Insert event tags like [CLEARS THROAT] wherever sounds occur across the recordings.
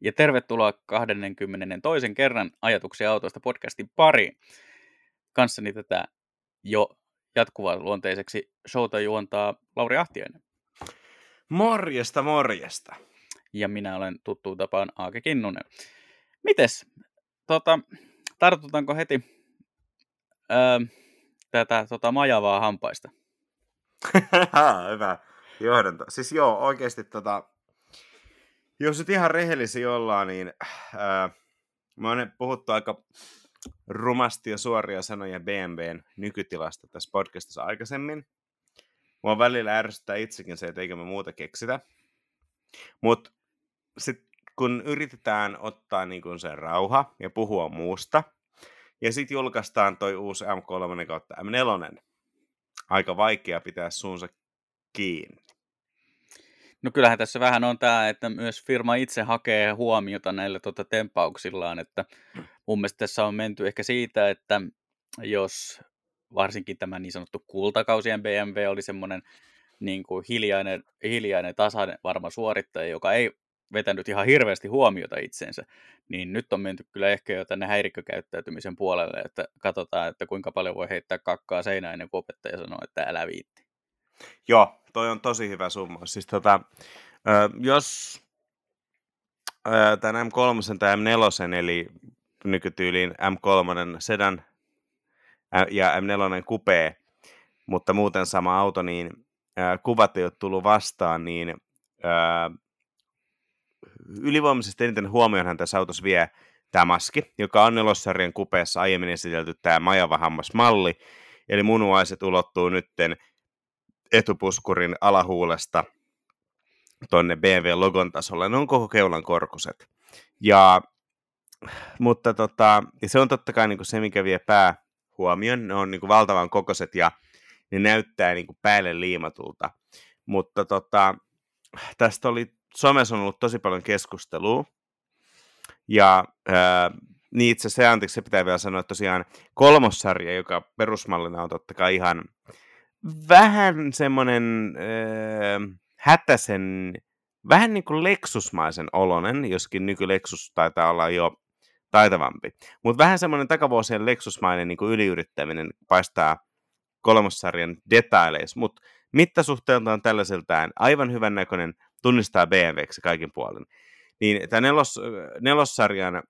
ja tervetuloa 22. kerran Ajatuksia autoista podcastin pariin. Kanssani tätä jo jatkuvaa luonteiseksi showta juontaa Lauri Ahtiainen. Morjesta, morjesta. Ja minä olen tuttuun tapaan Aake Kinnunen. Mites? Tota, tartutaanko heti öö, tätä tota, majavaa hampaista? [LAUGHS] Hyvä johdanto. Siis joo, oikeasti tota, jos nyt ihan rehellisiä ollaan, niin ää, mä oon puhuttu aika rumasti ja suoria sanoja BMWn nykytilasta tässä podcastissa aikaisemmin. Mua välillä ärsyttää itsekin se, että eikö me muuta keksitä. Mutta sitten kun yritetään ottaa niin kun se rauha ja puhua muusta, ja sitten julkaistaan toi uusi M3 kautta M4, aika vaikea pitää suunsa kiinni. No kyllähän tässä vähän on tämä, että myös firma itse hakee huomiota näillä tota, tempauksillaan, että mun mielestä tässä on menty ehkä siitä, että jos varsinkin tämä niin sanottu kultakausien BMW oli semmoinen niin kuin hiljainen, hiljainen, tasainen varma suorittaja, joka ei vetänyt ihan hirveästi huomiota itseensä, niin nyt on menty kyllä ehkä jo tänne häirikkökäyttäytymisen puolelle, että katsotaan, että kuinka paljon voi heittää kakkaa seinään ennen kuin opettaja sanoo, että älä viitti. Joo, toi on tosi hyvä summa. Siis tota, jos tämän M3 tai M4, eli nykytyyliin M3 sedan ja M4 kupee, mutta muuten sama auto, niin kuvat ei ole tullut vastaan, niin ylivoimaisesti eniten huomioonhan tässä autossa vie tämä maski, joka on nelossarjan kupeessa aiemmin esitelty tämä majava hammasmalli, eli munuaiset ulottuu nytten etupuskurin alahuulesta tonne BMW-logon tasolle. Ne on koko keulan korkuset. Ja, mutta tota, ja se on totta kai niin kuin se, mikä vie pää huomioon. Ne on niin kuin valtavan kokoiset ja ne näyttää niin kuin päälle liimatulta. Mutta tota, tästä oli, somessa on ollut tosi paljon keskustelua. Ja ää, niin itse asiassa, anteeksi, se pitää vielä sanoa, että tosiaan kolmossarja, joka perusmallina on totta kai ihan vähän semmoinen äh, hätäisen, vähän niin kuin leksusmaisen olonen, joskin nykyleksus taitaa olla jo taitavampi. Mutta vähän semmoinen takavuosien leksusmainen niin kuin yliyrittäminen paistaa kolmossarjan detaileissa, mutta mittasuhteeltaan tällaiseltaan aivan hyvän näköinen, tunnistaa BMWksi kaikin puolin. Niin tämä nelos, nelossarjan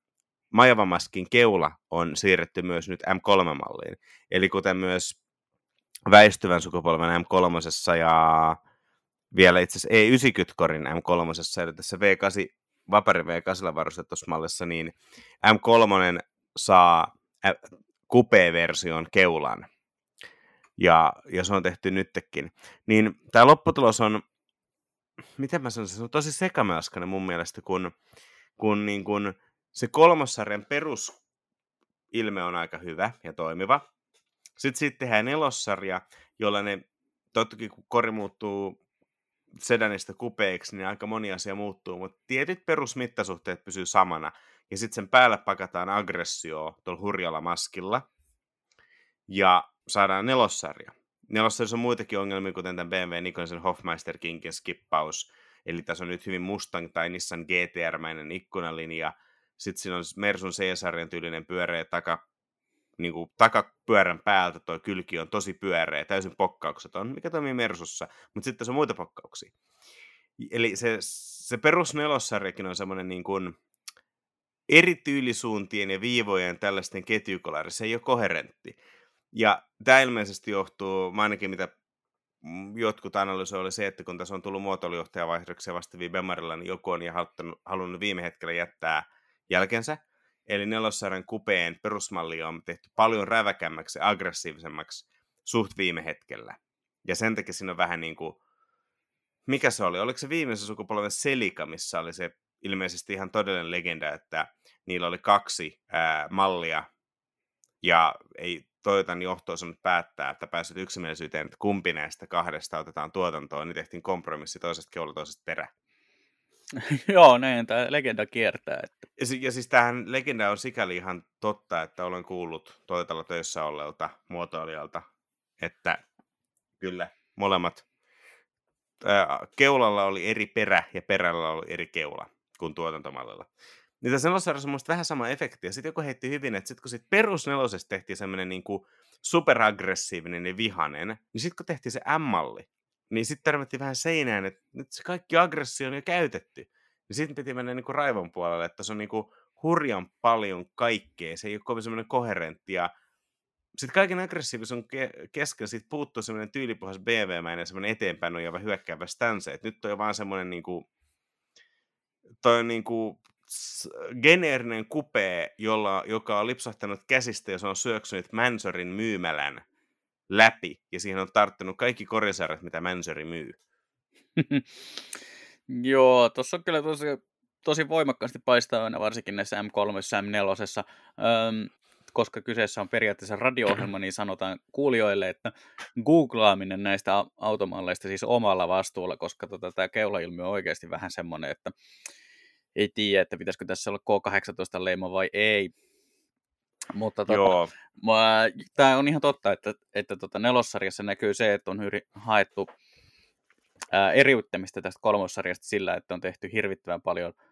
Majavamaskin keula on siirretty myös nyt M3-malliin. Eli kuten myös väistyvän sukupolven M3 ja vielä itse asiassa E90-korin M3, eli tässä V8, Vapari V8 varustetussa mallissa, niin M3 saa kupe-version keulan. Ja, ja se on tehty nytkin. Niin tämä lopputulos on, miten mä sanoisin, se on tosi sekamelskainen mun mielestä, kun, kun, niin kun se kolmossarjan perusilme on aika hyvä ja toimiva. Sitten siitä tehdään nelossarja, jolla ne, tottakin kun kori muuttuu sedanista kupeiksi, niin aika moni asia muuttuu, mutta tietyt perusmittasuhteet pysyy samana. Ja sitten sen päälle pakataan aggressio tuolla hurjalla maskilla. Ja saadaan nelossarja. Nelossarjassa on muitakin ongelmia, kuten tämän BMW Nikonsen Hofmeister Kinkin skippaus. Eli tässä on nyt hyvin Mustang tai Nissan GTR-mäinen ikkunalinja. Sitten siinä on Mersun C-sarjan tyylinen pyöreä taka, niin kuin takapyörän päältä tuo kylki on tosi pyöreä, täysin pokkaukseton, mikä toimii Mersussa, mutta sitten se on muita pokkauksia. Eli se, se perus nelossarjakin on semmoinen niin kuin eri tyylisuuntien ja viivojen tällaisten ketjukolari, se ei ole koherentti. Ja tämä ilmeisesti johtuu, ainakin mitä jotkut analysoivat, oli se, että kun tässä on tullut muotoilujohtajavaihdoksia vastaavia Bemarilla, niin joku on ja halunnut viime hetkellä jättää jälkensä. Eli nelossarjan kupeen perusmalli on tehty paljon räväkämmäksi ja aggressiivisemmaksi suht viime hetkellä. Ja sen takia siinä on vähän niin kuin, mikä se oli? Oliko se viimeisen sukupolven Selika, missä oli se ilmeisesti ihan todellinen legenda, että niillä oli kaksi ää, mallia ja ei Toyotan johto osannut päättää, että pääsit yksimielisyyteen, että kumpi näistä kahdesta otetaan tuotantoon, niin tehtiin kompromissi toisesta keula toisesta perä. [LAUGHS] Joo, näin tämä legenda kiertää. Että. Ja, ja siis tähän legenda on sikäli ihan totta, että olen kuullut Toyotalla töissä olleelta muotoilijalta, että kyllä molemmat keulalla oli eri perä ja perällä oli eri keula. kuin tuotantomallilla. Niin tässä nelosarjassa on mun vähän sama efekti. Ja sitten joku heitti hyvin, että sitten kun sit perusnelosesta tehtiin semmoinen niin superaggressiivinen ja vihanen, niin sitten kun tehtiin se M-malli, niin sitten törmättiin vähän seinään, että nyt se kaikki aggressio on jo käytetty. Niin sitten piti mennä niin kuin raivon puolelle, että se on niin kuin hurjan paljon kaikkea. Se ei ole kovin semmoinen koherentti ja sitten kaiken aggressiivisuuden ke- kesken siitä puuttuu semmoinen tyylipuhas BV-mäinen semmoinen eteenpäin nojava hyökkäävä stance. Et nyt on vaan semmoinen niinku, toi on niinku geneerinen kupee, jolla, joka on lipsahtanut käsistä ja se on syöksynyt Mansorin myymälän läpi. Ja siihen on tarttunut kaikki korisarjat, mitä Mansori myy. [LAUGHS] Joo, tuossa on kyllä tosi, tosi voimakkaasti paistaa aina varsinkin näissä M3 ja M4. Öm, koska kyseessä on periaatteessa radio-ohjelma, niin sanotaan kuulijoille, että googlaaminen näistä automalleista siis omalla vastuulla, koska tota, tämä keulailmiö on oikeasti vähän semmoinen, että ei tiedä, että pitäisikö tässä olla K18 leima vai ei. Mutta tota, tämä on ihan totta, että, että tota nelossarjassa näkyy se, että on hyri, haettu ää, eriyttämistä tästä kolmossarjasta sillä, että on tehty hirvittävän paljon –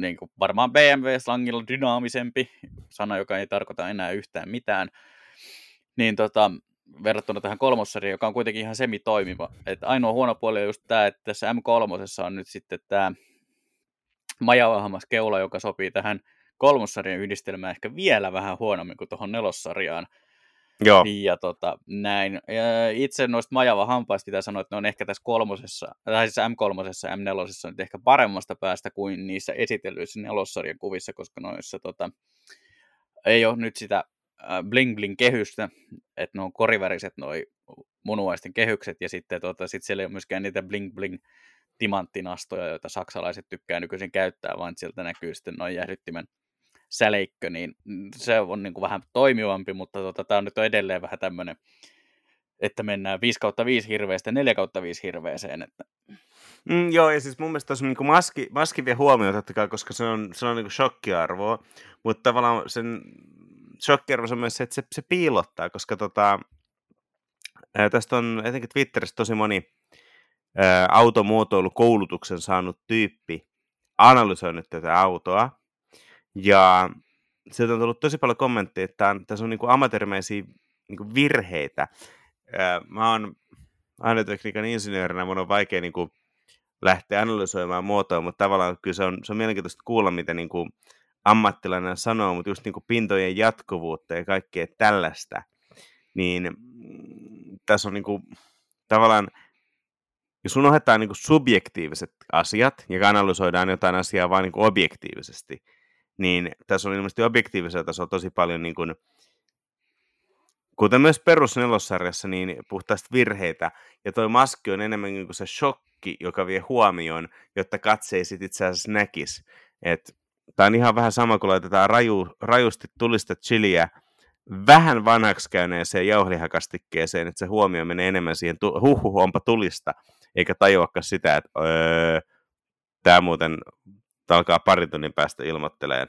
niin kuin varmaan BMW-slangilla dynaamisempi, sana, joka ei tarkoita enää yhtään mitään, niin tota, verrattuna tähän kolmossarjaan, joka on kuitenkin ihan semi-toimiva. Et ainoa huono puoli on just tämä, että tässä M3 on nyt sitten tämä majavahammas keula, joka sopii tähän kolmossarjan yhdistelmään ehkä vielä vähän huonommin kuin tuohon nelossarjaan. Joo. Ja tota, näin. Ja itse noista majava hampaista pitää sanoa, että ne on ehkä tässä kolmosessa, tai siis M3 ja M4 nyt ehkä paremmasta päästä kuin niissä esitellyissä nelossarjan kuvissa, koska noissa tota, ei ole nyt sitä bling bling kehystä, että ne on koriväriset noi munuaisten kehykset, ja sitten tota, sit siellä ei ole myöskään niitä bling bling timanttinastoja, joita saksalaiset tykkää nykyisin käyttää, vaan sieltä näkyy sitten noin jäähdyttimen säleikkö, niin se on niin kuin vähän toimivampi, mutta tota, tämä on nyt edelleen vähän tämmöinen, että mennään 5 kautta 5 hirveästä 4 kautta 5 hirveeseen. Että... Mm, joo, ja siis mun mielestä tuossa niin maski, maski vie huomioon totta kai, koska se on, se on niin shokkiarvoa, mutta tavallaan sen shokkiarvo on myös se, että se, se piilottaa, koska tota, ää, tästä on etenkin Twitterissä tosi moni automuotoilukoulutuksen saanut tyyppi analysoinut tätä autoa, ja sieltä on tullut tosi paljon kommentteja, että tässä on niin kuin amatöörimäisiä niin virheitä. Mä oon ainetekniikan insinöörinä, mun on vaikea niin kuin lähteä analysoimaan muotoa, mutta tavallaan kyllä se on, se on mielenkiintoista kuulla, mitä niin kuin ammattilainen sanoo, mutta just niin kuin pintojen jatkuvuutta ja kaikkea tällaista, niin mm, tässä on niin kuin, tavallaan, jos unohdetaan niin kuin subjektiiviset asiat ja analysoidaan jotain asiaa vain niin objektiivisesti, niin tässä on ilmeisesti objektiivisella tasolla tosi paljon, niin kuin, kuten myös perusnelossarjassa, niin puhtaasti virheitä. Ja toi maski on enemmän niin kuin se shokki, joka vie huomioon, jotta katse sit itse asiassa näkisi. Tämä on ihan vähän sama, kun laitetaan raju, rajusti tulista chiliä vähän vanhaksi käyneeseen jauhlihakastikkeeseen, että se huomio menee enemmän siihen, huhhuh, onpa tulista, eikä tajuakaan sitä, että öö, tämä muuten alkaa pari tunnin päästä ilmoitteleen.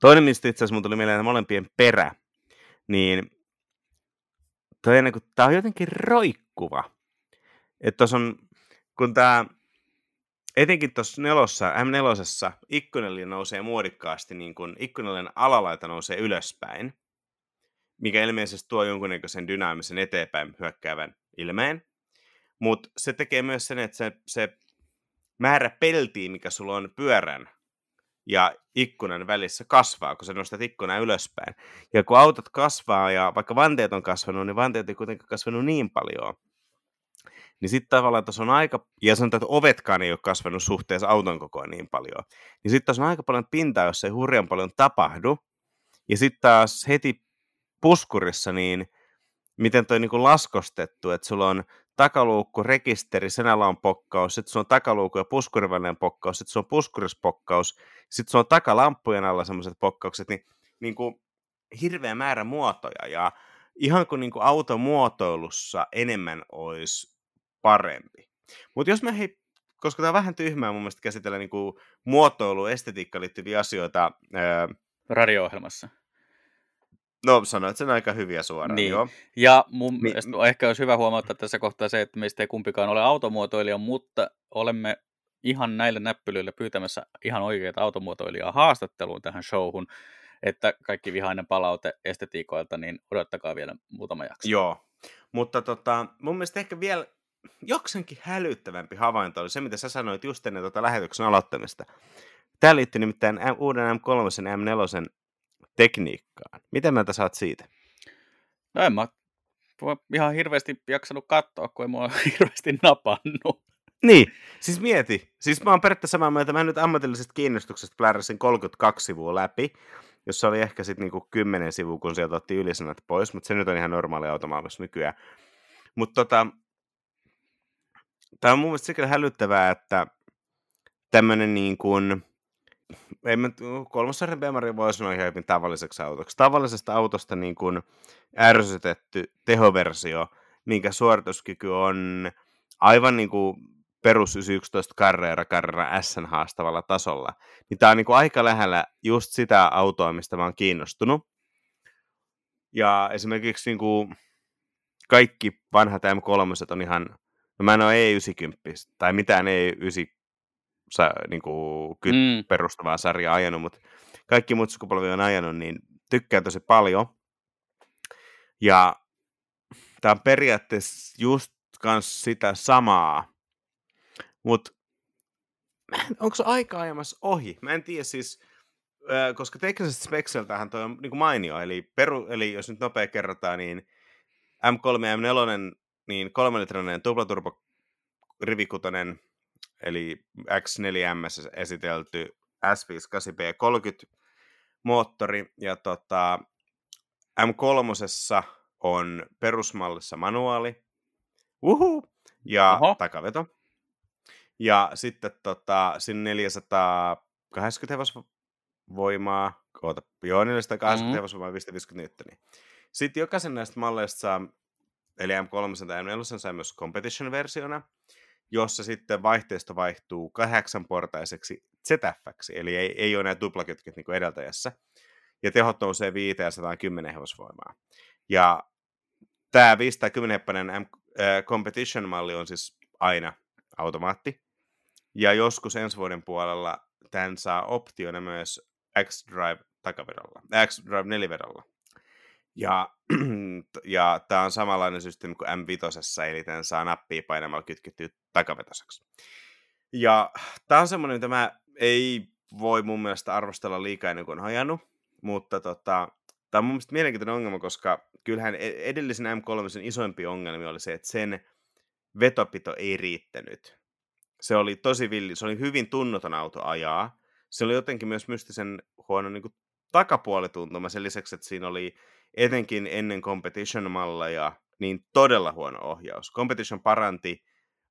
Toinen, mistä itse asiassa mun tuli mieleen molempien perä, niin toi on, niin tää on jotenkin roikkuva. Että on, kun tämä etenkin tuossa nelossa, M4, ikkunelli nousee muodikkaasti, niin kun ikkunellinen alalaita nousee ylöspäin, mikä ilmeisesti tuo jonkunnäköisen dynaamisen eteenpäin hyökkäävän ilmeen. Mutta se tekee myös sen, että se, se määrä peltiä, mikä sulla on pyörän ja ikkunan välissä kasvaa, kun sä nostat ikkunan ylöspäin. Ja kun autot kasvaa ja vaikka vanteet on kasvanut, niin vanteet ei kuitenkaan kasvanut niin paljon. Niin sitten tavallaan tuossa on aika, ja sanotaan, että ovetkaan ei ole kasvanut suhteessa auton kokoon niin paljon. Niin sitten tässä on aika paljon pintaa, jossa ei hurjan paljon tapahdu. Ja sitten taas heti puskurissa, niin miten toi niin laskostettu, että sulla on takaluukku, rekisteri, sen alla on pokkaus, sitten sulla on takaluukku ja puskurin välinen pokkaus, sitten sulla on puskurispokkaus, sitten sulla on takalampujen alla semmoiset pokkaukset, niin, niin kuin hirveä määrä muotoja, ja ihan kuin, niin kuin automuotoilussa enemmän olisi parempi. Mutta jos me hei, koska tämä on vähän tyhmää mun mielestä käsitellä niin kuin muotoilu, estetiikkaan liittyviä asioita. Ää... Radio-ohjelmassa. No sanoit sen aika hyviä suoraan, niin. joo. Ja mun niin. mielestä ehkä olisi hyvä huomata tässä kohtaa se, että meistä ei kumpikaan ole automuotoilija, mutta olemme ihan näillä näppylyillä pyytämässä ihan oikeita automuotoilijaa haastatteluun tähän showhun, että kaikki vihainen palaute estetiikoilta, niin odottakaa vielä muutama jakso. Joo, mutta tota, mun mielestä ehkä vielä joksenkin hälyttävämpi havainto oli se, mitä sä sanoit just ennen tuota lähetyksen aloittamista. Tämä liittyy nimittäin uuden M3 ja M4 tekniikkaan. Miten mieltä saat siitä? No en mä ihan hirveästi jaksanut katsoa, kun ei mua [LAUGHS] hirveästi napannut. Niin, siis mieti. Siis mä oon periaatteessa samaa mieltä. Mä nyt ammatillisesta kiinnostuksesta pläräsin 32 sivua läpi, jossa oli ehkä sitten niinku 10 sivua, kun sieltä otti ylisanat pois, mutta se nyt on ihan normaali automaailmassa nykyään. Mutta tota, tämä on mun mielestä sikäli hälyttävää, että tämmöinen niin kuin, ei mä, kolmossarjan Bemari voi sanoa ihan hyvin tavalliseksi autoksi. Tavallisesta autosta niin kuin ärsytetty tehoversio, minkä suorituskyky on aivan niin kuin perus 911 Carrera Carrera S haastavalla tasolla, niin tämä on niin kuin aika lähellä just sitä autoa, mistä mä oon kiinnostunut. Ja esimerkiksi niin kuin kaikki vanhat M3 on ihan, no mä en ole E90 tai mitään E9 niin kuin, mm. perustavaa sarjaa ajanut, mutta kaikki muut sukupolvi on ajanut, niin tykkään tosi paljon. Ja tämä on periaatteessa just kans sitä samaa, mutta onko se aika ajamassa ohi? Mä en tiedä siis, koska teknisesti spekseltähän toi on niin mainio, eli, peru, eli jos nyt nopea kerrotaan, niin M3 ja M4, niin kolmelitrainen tuplaturbo rivikutonen, eli X4M esitelty S58B30 moottori, ja tota, M3 on perusmallissa manuaali, uhu, ja Oho. takaveto. Ja sitten tota, sinne 480 hevosvoimaa, oota, joo, 480 mm-hmm. hevosvoimaa 550 Newtonia. Sitten jokaisen näistä malleista saa, eli M3 tai M4 saa myös competition-versiona, jossa sitten vaihteisto vaihtuu kahdeksanportaiseksi ZF, eli ei, ei ole näitä duplakytket niin edeltäjässä. Ja tehot nousee 510 hevosvoimaa. Ja tämä 510 heppainen M- äh, competition-malli on siis aina automaatti. Ja joskus ensi vuoden puolella tämän saa optiona myös X-Drive takavedolla, X-Drive nelivedolla. Ja, [CLEARS THROAT] ja tämä on samanlainen systeemi kuin M5, eli tämän saa nappia painamalla kytkettyä takavetoseksi. Ja tämä on semmoinen, mitä mä ei voi mun mielestä arvostella liikaa ennen kuin on ajanut, mutta tota, tämä on mun mielestä mielenkiintoinen ongelma, koska kyllähän e-, edellisen M3 isoimpi ongelma oli se, että sen vetopito ei riittänyt. Se oli tosi villi, se oli hyvin tunnoton auto ajaa. Se oli jotenkin myös mystisen huono niin kuin takapuolituntuma sen lisäksi, että siinä oli etenkin ennen competition-malleja niin todella huono ohjaus. Competition paranti.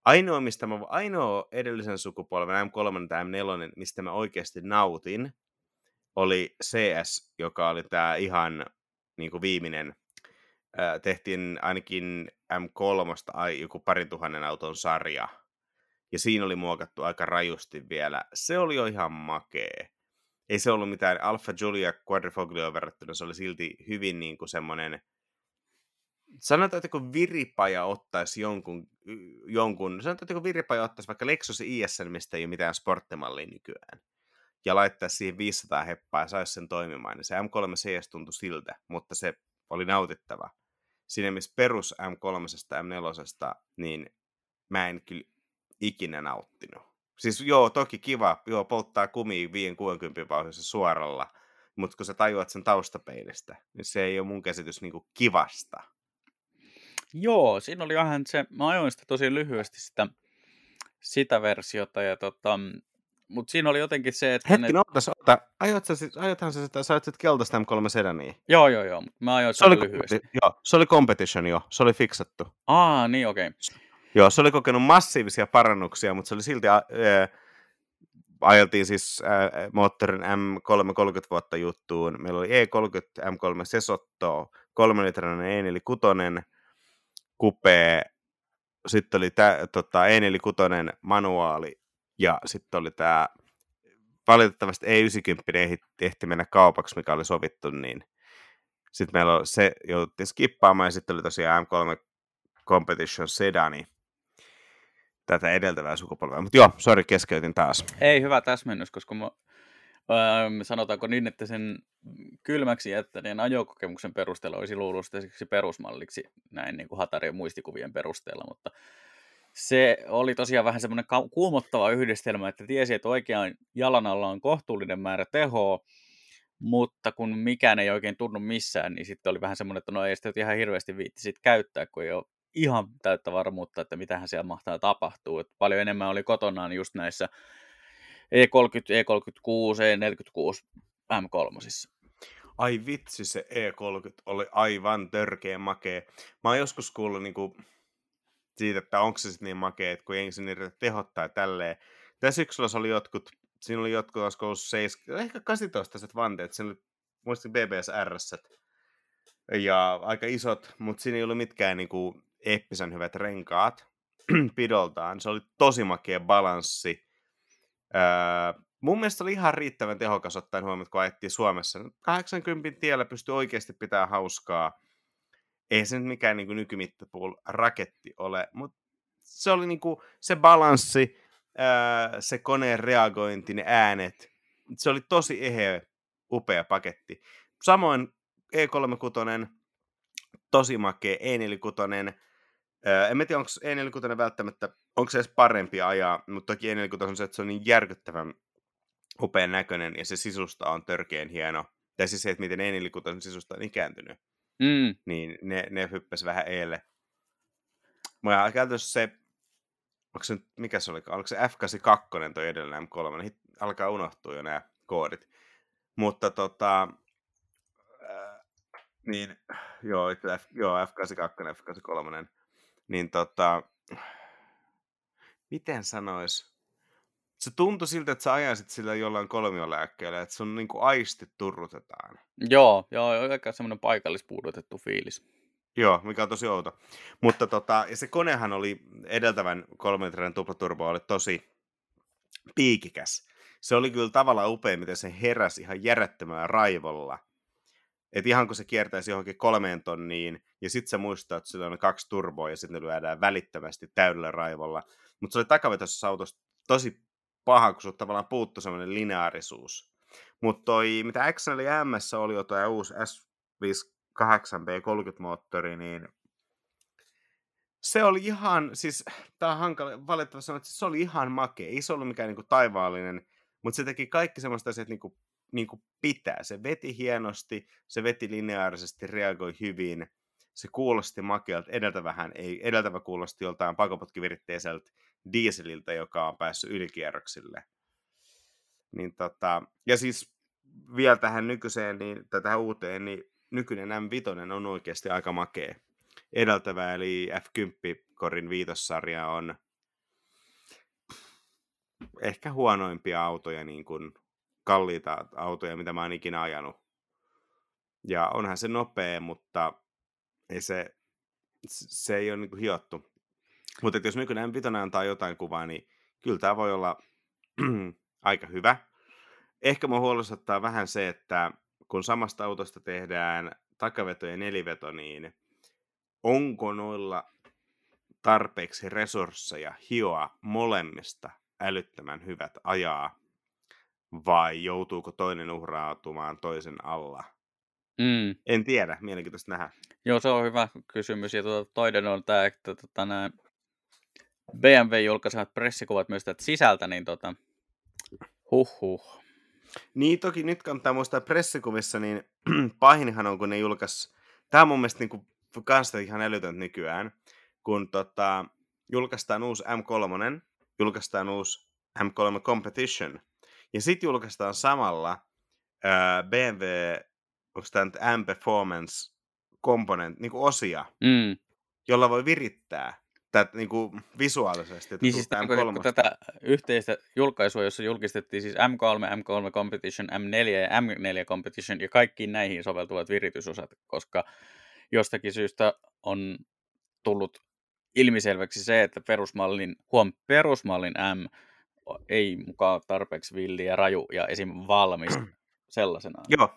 Ainoa, mistä mä, ainoa edellisen sukupolven M3 tai M4, mistä mä oikeasti nautin, oli CS, joka oli tämä ihan niin kuin viimeinen. tehtiin ainakin M3 joku parin tuhannen auton sarja. Ja siinä oli muokattu aika rajusti vielä. Se oli jo ihan makee ei se ollut mitään Alpha Julia Quadrifoglio verrattuna, se oli silti hyvin niin kuin semmoinen, sanotaan, että kun Viripaja ottaisi jonkun, jonkun sanotaan, että kun Viripaja ottaisi vaikka Lexus ISN, mistä ei ole mitään sporttimallia nykyään, ja laittaisi siihen 500 heppaa ja saisi sen toimimaan, niin se M3 CS tuntui siltä, mutta se oli nautittava. Siinä missä perus M3 ja M4, niin mä en kyllä ikinä nauttinut. Siis joo, toki kiva, joo, polttaa kumia 5-60 vauhdissa suoralla, mutta kun sä tajuat sen taustapeilistä, niin se ei ole mun käsitys niinku kivasta. Joo, siinä oli vähän se, mä ajoin sitä tosi lyhyesti sitä, sitä versiota, ja tota, mutta siinä oli jotenkin se, että... Hetki, ne... otas, ota. Ajot sä, ajothan sä sitä, sä ajot keltaista M3 sedania. Joo, joo, joo. Mä ajoin se oli, lyhyesti. Joo, se oli competition jo, se oli fiksattu. Aa, niin okei. Okay. Joo, se oli kokenut massiivisia parannuksia, mutta se oli silti, ää, ajeltiin siis ää, moottorin M3 30 vuotta juttuun. Meillä oli E30 M3 Sesotto, 3 litrainen E46 kupee, sitten oli tota, E46 manuaali ja sitten oli tämä valitettavasti E90 ehti, ehti mennä kaupaksi, mikä oli sovittu, niin sitten meillä oli, se jouduttiin skippaamaan ja sitten oli tosiaan M3 Competition Sedani, tätä edeltävää sukupolvea. Mutta joo, sori, keskeytin taas. Ei, hyvä täsmennys, koska mä, öö, sanotaanko niin, että sen kylmäksi jättäneen ajokokemuksen perusteella olisi luullut perusmalliksi näin niin kuin Hatarin muistikuvien perusteella, mutta se oli tosiaan vähän semmoinen kuumottava yhdistelmä, että tiesi, että oikean jalan alla on kohtuullinen määrä tehoa, mutta kun mikään ei oikein tunnu missään, niin sitten oli vähän semmoinen, että no ei sitä ihan hirveästi viitti käyttää, kun ei ole ihan täyttä varmuutta, että mitähän siellä mahtaa tapahtua. Että paljon enemmän oli kotonaan just näissä E30, E36, E46 M3. Ai vitsi, se E30 oli aivan törkeä makea. Mä oon joskus kuullut niin kuin, siitä, että onko se sitten niin makea, että kun ei se niin tehottaa tälleen. Tässä syksyllä oli jotkut, siinä oli jotkut, olisiko ollut 7, ehkä 18 vanteet, siinä oli muistin BBSR ja aika isot, mutta siinä ei ollut mitkään niin kuin, eeppisen hyvät renkaat [CLEARS THROAT] pidoltaan. Se oli tosi makea balanssi. Öö, mun mielestä oli ihan riittävän tehokas ottaen huomioon, kun ajettiin Suomessa. 80 tiellä pystyi oikeasti pitää hauskaa. Ei se nyt mikään niin nykymittapuul raketti ole, mutta se oli niin kuin, se balanssi, öö, se koneen reagointi, ne äänet. Se oli tosi eheä, upea paketti. Samoin E36, tosi makea, E46, en mä tiedä, onko E46 välttämättä, onko se edes parempi ajaa, mutta toki E46 on se, että se on niin järkyttävän upean näköinen ja se sisusta on törkeän hieno. Tai siis se, että miten E46 sisusta on ikääntynyt. Mm. Niin ne, ne hyppäsi vähän eelle. Mä käytännössä se, onko se mikä se oli, oliko se F82 toi edellinen M3, niin alkaa unohtua jo nämä koodit. Mutta tota, äh, niin, joo, F, joo, F82, F83, niin tota, miten sanois, se tuntui siltä, että sä ajaisit sillä jollain kolmiolääkkeellä, että sun niinku aistit turrutetaan. Joo, joo, aika semmoinen paikallispuudutettu fiilis. Joo, mikä on tosi outo. Mutta tota, ja se konehan oli, edeltävän kolmenmetrin tuplaturbo oli tosi piikikäs. Se oli kyllä tavallaan upea, miten se heräsi ihan järjettömällä raivolla. Että ihan kun se kiertäisi johonkin kolmeen tonniin, ja sitten se muistaa, että sillä on kaksi turboa, ja sitten ne lyödään välittömästi täydellä raivolla. Mutta se oli takavetoisessa autossa tosi paha, kun tavallaan puuttu semmoinen lineaarisuus. Mutta toi, mitä XL ja MS oli jo tuo uusi S58B30-moottori, niin se oli ihan, siis tää on hankala, valitettavasti sanoa, että se oli ihan makea. Ei se ollut mikään niinku taivaallinen, mutta se teki kaikki semmoista asiat niinku, niinku pitää. Se veti hienosti, se veti lineaarisesti, reagoi hyvin. Se kuulosti makealta, edeltävähän ei, edeltävä kuulosti joltain pakoputkiviritteiseltä dieseliltä, joka on päässyt ylikierroksille. Niin tota, ja siis vielä tähän nykyiseen, niin, tai tähän uuteen, niin nykyinen M5 on oikeasti aika makea. Edeltävä, eli F10-korin viitossarja on ehkä huonoimpia autoja, niin kuin kalliita autoja, mitä mä oon ikinä ajanut. Ja onhan se nopea, mutta ei se, se ei ole niin kuin hiottu. Mutta jos nykyinen M5 antaa jotain kuvaa, niin kyllä tämä voi olla [CLEARS THROAT] aika hyvä. Ehkä mua huolestuttaa vähän se, että kun samasta autosta tehdään takaveto ja neliveto, niin onko noilla tarpeeksi resursseja hioa molemmista älyttömän hyvät ajaa, vai joutuuko toinen uhrautumaan toisen alla? Mm. En tiedä, mielenkiintoista nähdä. Joo, se on hyvä kysymys. Ja tuota, toinen on tämä, että tuota, nämä BMW julkaisevat pressikuvat myös tätä sisältä, niin tota, huh. Niin, toki nyt kannattaa muistaa pressikuvissa, niin [CLEARS THROAT] pahinhan on, kun ne julkais... Tämä on mun mielestä niin kuin, kanssa ihan älytöntä nykyään, kun tota, julkaistaan uusi M3, julkaistaan uusi M3 Competition, ja sitten julkaistaan samalla ää, BMW, onko tämä M-Performance komponent, niin kuin osia, mm. jolla voi virittää tätä niin kuin visuaalisesti. Niin siis tämän, kun tätä yhteistä julkaisua, jossa julkistettiin siis M3, M3 Competition, M4 ja M4 Competition ja kaikkiin näihin soveltuvat viritysosat, koska jostakin syystä on tullut ilmiselväksi se, että perusmallin, huom, perusmallin M ei mukaan tarpeeksi villi ja raju ja esim. valmis sellaisenaan. Joo.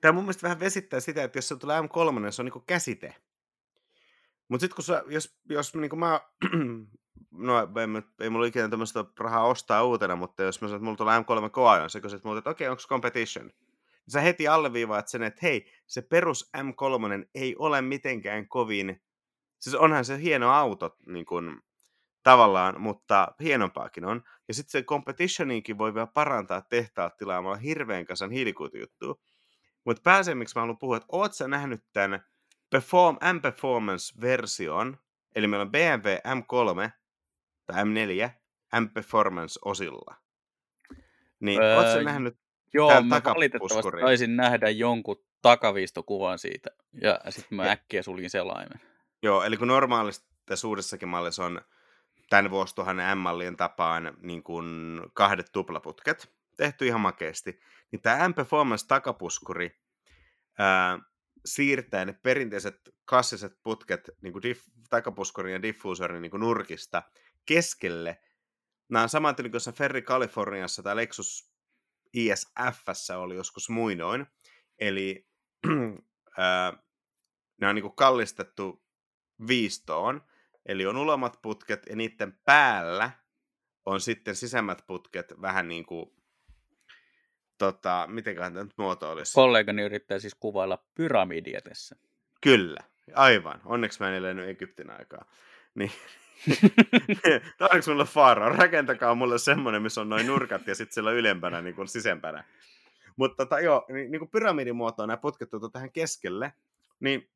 Tämä mun mielestä vähän vesittää sitä, että jos se tulee M3, se on niin käsite. Mutta sitten kun sä, jos, jos niin kuin mä [CLEARS THROAT] no ei, ei mulla ikinä tämmöistä rahaa ostaa uutena, mutta jos mä sanon, että mulla tulee M3 koajon, sä kysyt multa, että okei, okay, onko competition? Sä heti alleviivaat sen, että hei, se perus M3 ei ole mitenkään kovin, siis onhan se hieno auto niin kuin, tavallaan, mutta hienompaakin on. Ja sitten se competitioninkin voi vielä parantaa tehtaat tilaamalla hirveän kasan hiilikuitujuttua. Mutta pääsemmiksi mä haluan puhua, että oot sä nähnyt tämän Perform, M-Performance-version, eli meillä on BMW M3 tai M4 M-Performance-osilla. Niin, öö, oot sä nähnyt Joo, mä valitettavasti taisin nähdä jonkun takaviistokuvan siitä, ja sitten mä ja. äkkiä sulin selaimen. Joo, eli kun normaalisti tässä uudessakin mallissa on tämän vuosituhannen M-mallien tapaan niin kuin kahdet tuplaputket, tehty ihan makeasti, niin tämä M-Performance takapuskuri ää, siirtää ne perinteiset klassiset putket niin kuin diff, takapuskurin ja diffuusorin niin kuin nurkista keskelle. Nämä on saman kuin Ferri Californiassa tai Lexus ISF oli joskus muinoin. Eli [CLEARS THROAT] ää, ne on niin kuin kallistettu viistoon, eli on ulomat putket ja niiden päällä on sitten sisämmät putket vähän niin kuin, tota, mitenköhän tämä nyt muotoilisi? Kollegani yrittää siis kuvailla pyramidia tässä. Kyllä, aivan. Onneksi mä en elänyt Egyptin aikaa. [LAUGHS] Niin. Tarvitsetko mulle faara? Rakentakaa mulle semmoinen, missä on noin nurkat ja sitten siellä ylempänä niin kuin sisempänä. Mutta tota, joo, niin, niin kuin pyramidimuotoon nämä putket on tähän keskelle, niin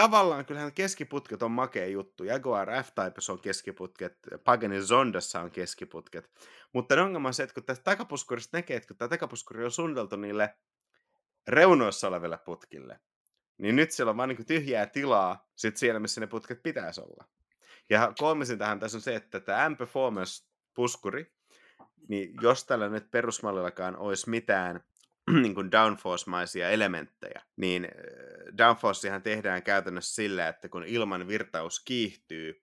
tavallaan kyllähän keskiputket on makea juttu. Jaguar F-Types on keskiputket, Pagani Zondassa on keskiputket. Mutta ongelma on se, että kun tästä takapuskurista näkee, että kun tämä takapuskuri on suunniteltu niille reunoissa oleville putkille, niin nyt siellä on vain niin tyhjää tilaa sit siellä, missä ne putket pitäisi olla. Ja kolmisin tähän tässä on se, että tämä M-Performance-puskuri, niin jos tällä nyt perusmallillakaan olisi mitään [CLEARS THROAT] niin kuin downforce-maisia elementtejä, niin äh, downforcehan tehdään käytännössä sillä, että kun ilman virtaus kiihtyy,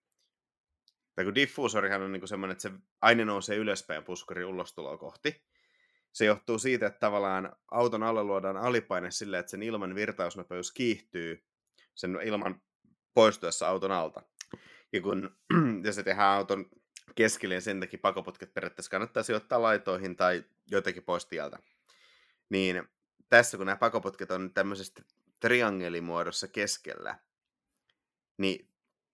tai kun diffuusorihan on niin semmoinen, että se aine nousee ylöspäin puskuri ulostuloa kohti, se johtuu siitä, että tavallaan auton alle luodaan alipaine sillä, että sen ilman virtausnopeus kiihtyy sen ilman poistuessa auton alta. Ja kun [CLEARS THROAT] ja se tehdään auton keskelle, sen takia pakoputket periaatteessa kannattaa sijoittaa laitoihin tai jotenkin pois tieltä niin tässä kun nämä pakoputket on tämmöisessä triangelimuodossa keskellä, niin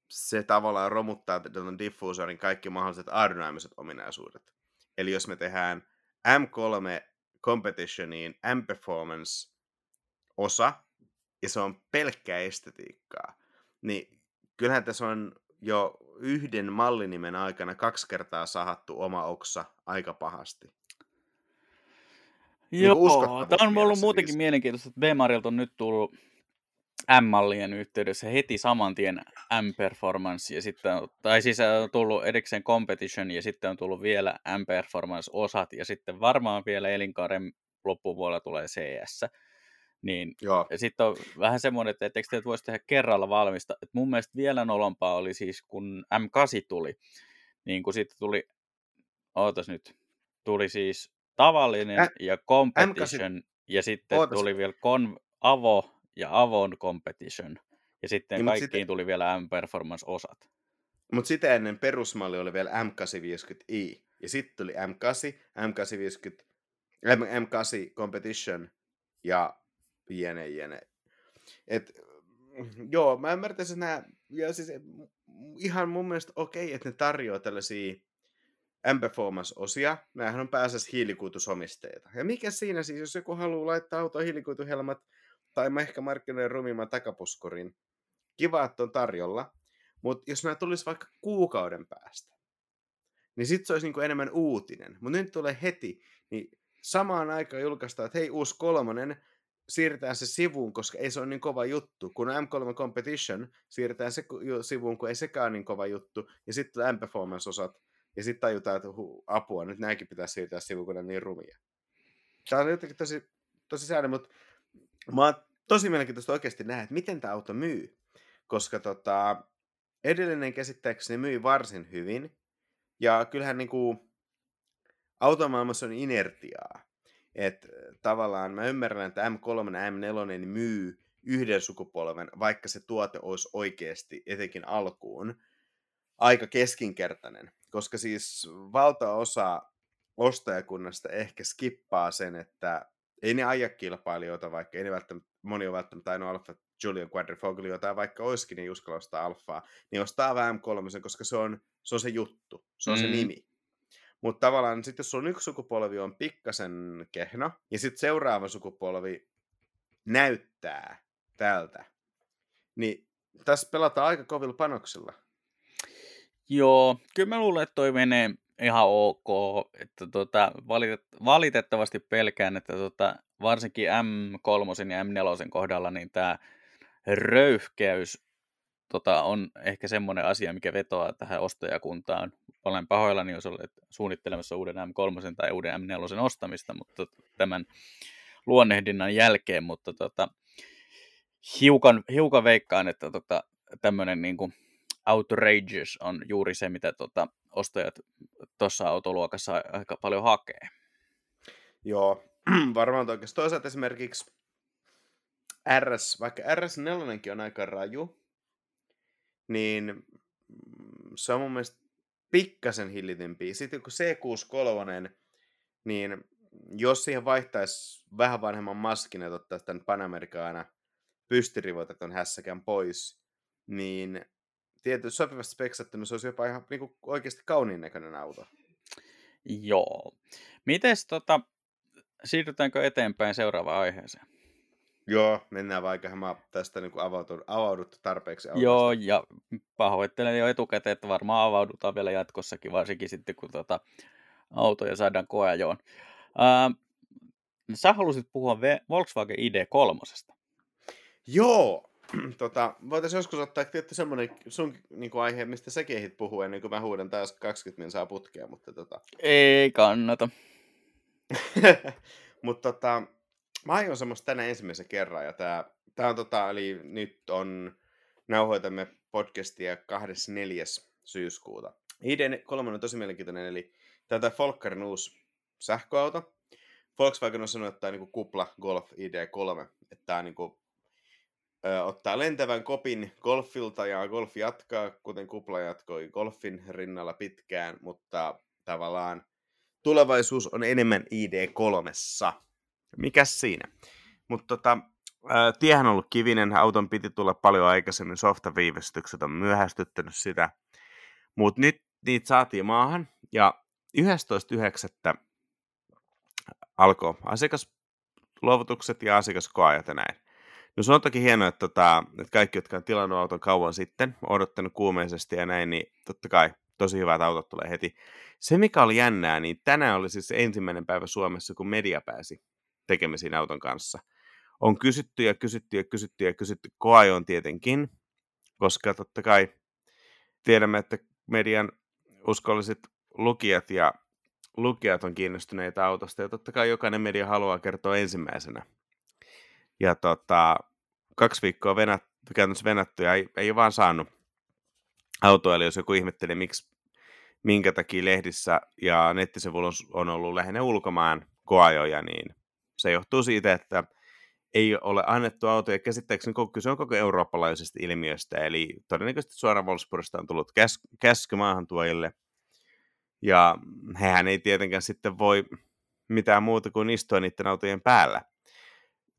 se tavallaan romuttaa tuon diffuusorin kaikki mahdolliset aerodynaamiset ominaisuudet. Eli jos me tehdään M3 Competitioniin M-Performance osa, ja se on pelkkää estetiikkaa, niin kyllähän tässä on jo yhden mallinimen aikana kaksi kertaa sahattu oma oksa aika pahasti. Niin Joo, tämä on ollut muutenkin mielenkiintoista, että B-Marilta on nyt tullut M-mallien yhteydessä heti saman tien M-Performance, ja sitten, tai siis on tullut erikseen Competition, ja sitten on tullut vielä M-Performance-osat, ja sitten varmaan vielä elinkaaren loppupuolella tulee CS. Niin, Joo. ja sitten on vähän semmoinen, että etteikö teet voisi tehdä kerralla valmista. Et mun mielestä vielä nolompaa oli siis, kun M8 tuli, niin kun sitten tuli, ootas nyt, tuli siis tavallinen Ä- ja competition, M8... ja sitten Ootas. tuli vielä kon, Avo ja Avon competition, ja sitten niin, kaikkiin sitten... tuli vielä M-performance-osat. Mutta sitä ennen perusmalli oli vielä M850i, ja sitten tuli M8, M850, M- M8 competition, ja jene jene. Et, joo, mä ymmärtäisin nämä, ja siis ihan mun mielestä okei, että ne tarjoaa tällaisia M-Performance-osia. Nämähän on pääasiassa hiilikuitusomisteita. Ja mikä siinä siis, jos joku haluaa laittaa auto hiilikuituhelmat tai ehkä markkinoiden rumimman takapuskurin, kiva, että on tarjolla. Mutta jos nämä tulisi vaikka kuukauden päästä, niin sitten se olisi niinku enemmän uutinen. Mutta nyt tulee heti, niin samaan aikaan julkaistaan, että hei, uusi kolmonen, siirretään se sivuun, koska ei se ole niin kova juttu. Kun M3 Competition, siirretään se sivuun, kun ei sekään niin kova juttu. Ja sitten M-Performance-osat, ja sitten tajutaan, että hu, apua, nyt näinkin pitää siirtää sivuun, kun ne niin rumia. Tämä on jotenkin tosi, tosi säännö, mutta mä oon tosi mielenkiintoista oikeasti nähdä, että miten tämä auto myy. Koska tota, edellinen käsittääkseni myi varsin hyvin. Ja kyllähän niin kuin, automaailmassa on inertiaa. Että tavallaan mä ymmärrän, että M3 ja M4 myy yhden sukupolven, vaikka se tuote olisi oikeasti, etenkin alkuun, aika keskinkertainen, koska siis valtaosa ostajakunnasta ehkä skippaa sen, että ei ne aja kilpailijoita, vaikka ei ne välttämättä, moni on välttämättä ainoa Alfa Julian Quadrifoglio tai vaikka olisikin, niin uskalla ostaa Alfaa, niin ostaa VM3, koska se on se, on se juttu, se on mm. se nimi. Mutta tavallaan sitten jos sun yksi sukupolvi on pikkasen kehno, ja sitten seuraava sukupolvi näyttää tältä, niin tässä pelataan aika kovilla panoksilla. Joo, kyllä mä luulen, että toi menee ihan ok. Että tota, valitet- valitettavasti pelkään, että tota, varsinkin M3 ja M4 kohdalla niin tämä röyhkeys tota, on ehkä semmoinen asia, mikä vetoaa tähän ostajakuntaan. Olen pahoillani, jos olet suunnittelemassa uuden M3 tai uuden M4 ostamista, mutta tämän luonnehdinnan jälkeen, mutta tota, hiukan, hiukan veikkaan, että tota, tämmöinen niin kuin outrageous on juuri se, mitä tota, ostajat tuossa autoluokassa aika paljon hakee. Joo, [CLEARS THROAT] varmaan oikeasti. Toisaalta esimerkiksi RS, vaikka RS4 on aika raju, niin mm, se on mun mielestä pikkasen hillitympi. Sitten kun C63, niin jos siihen vaihtaisi vähän vanhemman maskin ja ottaisi tämän Panamericana pystirivoitetun hässäkän pois, niin tietysti sopivasti speksattuna se olisi jopa ihan niin kuin oikeasti kauniin näköinen auto. Joo. Mites tota, siirrytäänkö eteenpäin seuraavaan aiheeseen? Joo, mennään vaikka mä tästä niin avauduttu, avauduttu tarpeeksi. Autosta. Joo, ja pahoittelen jo etukäteen, että varmaan avaudutaan vielä jatkossakin, varsinkin sitten kun tota, autoja saadaan koeajoon. Uh, sä halusit puhua Volkswagen ID3. Joo, [CLEARS THROAT] tota, voitaisiin joskus ottaa tietty semmoinen sun niin kuin aihe, mistä säkin ehdit puhua ennen kuin mä huudan taas 20 min saa putkea, mutta tota... Ei kannata. [LAUGHS] mutta tota, mä aion semmoista tänä ensimmäisen kerran, ja tää, tää on tota, eli nyt on, nauhoitamme podcastia 24. syyskuuta. ID3 on tosi mielenkiintoinen, eli tätä Folkkarin uusi sähköauto. Volkswagen on sanonut, että tämä on niin kupla Golf ID3, että tämä on niin kuin ö, ottaa lentävän kopin golfilta ja golf jatkaa, kuten kupla jatkoi golfin rinnalla pitkään, mutta tavallaan tulevaisuus on enemmän ID3. Mikäs siinä? Mutta tota, tiehän on ollut kivinen, auton piti tulla paljon aikaisemmin, softaviivästykset on myöhästyttänyt sitä. Mutta nyt niitä saatiin maahan ja 11.9. alkoi asiakasluovutukset ja asiakaskoajat ja näin. No se on toki hienoa, että, tota, että kaikki, jotka on tilannut auton kauan sitten, odottanut kuumeisesti ja näin, niin totta kai tosi hyvät autot tulee heti. Se, mikä oli jännää, niin tänään oli siis ensimmäinen päivä Suomessa, kun media pääsi tekemisiin auton kanssa. On kysytty ja kysytty ja kysytty ja kysytty koajoon tietenkin, koska totta kai tiedämme, että median uskolliset lukijat ja lukijat on kiinnostuneita autosta, ja totta kai jokainen media haluaa kertoa ensimmäisenä. Ja tota, kaksi viikkoa venät, käytännössä venätty ja ei, ei vaan saanut autoa, eli jos joku ihmetteli, miksi, minkä takia lehdissä ja nettisivuilla on ollut lähinnä ulkomaan koajoja, niin se johtuu siitä, että ei ole annettu autoja. Käsittääkseni kyse on koko eurooppalaisesta ilmiöstä, eli todennäköisesti suoraan Wolfsburgista on tullut käs- käsky maahantuojille. Ja hehän ei tietenkään sitten voi mitään muuta kuin istua niiden autojen päällä.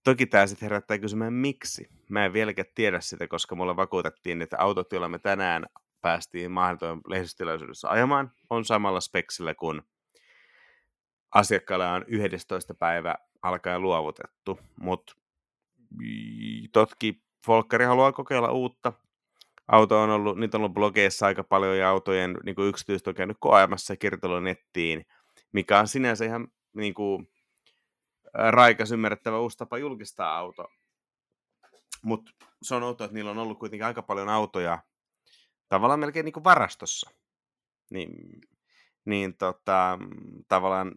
Toki tämä sitten herättää kysymään, miksi. Mä en vieläkään tiedä sitä, koska mulle vakuutettiin, että autot, joilla me tänään päästiin maahantojen lehdistötilaisuudessa ajamaan, on samalla speksillä kuin asiakkaille on 11. päivä alkaen luovutettu. Mutta totki Folkkari haluaa kokeilla uutta. Auto on ollut, niitä on ollut blogeissa aika paljon ja autojen niin kuin yksityiset on käynyt koeamassa ja nettiin, mikä on sinänsä ihan niin kuin, raikas ymmärrettävä uusi tapa julkistaa auto. Mutta se on outoa, että niillä on ollut kuitenkin aika paljon autoja tavallaan melkein niin kuin varastossa. Niin, niin tota, tavallaan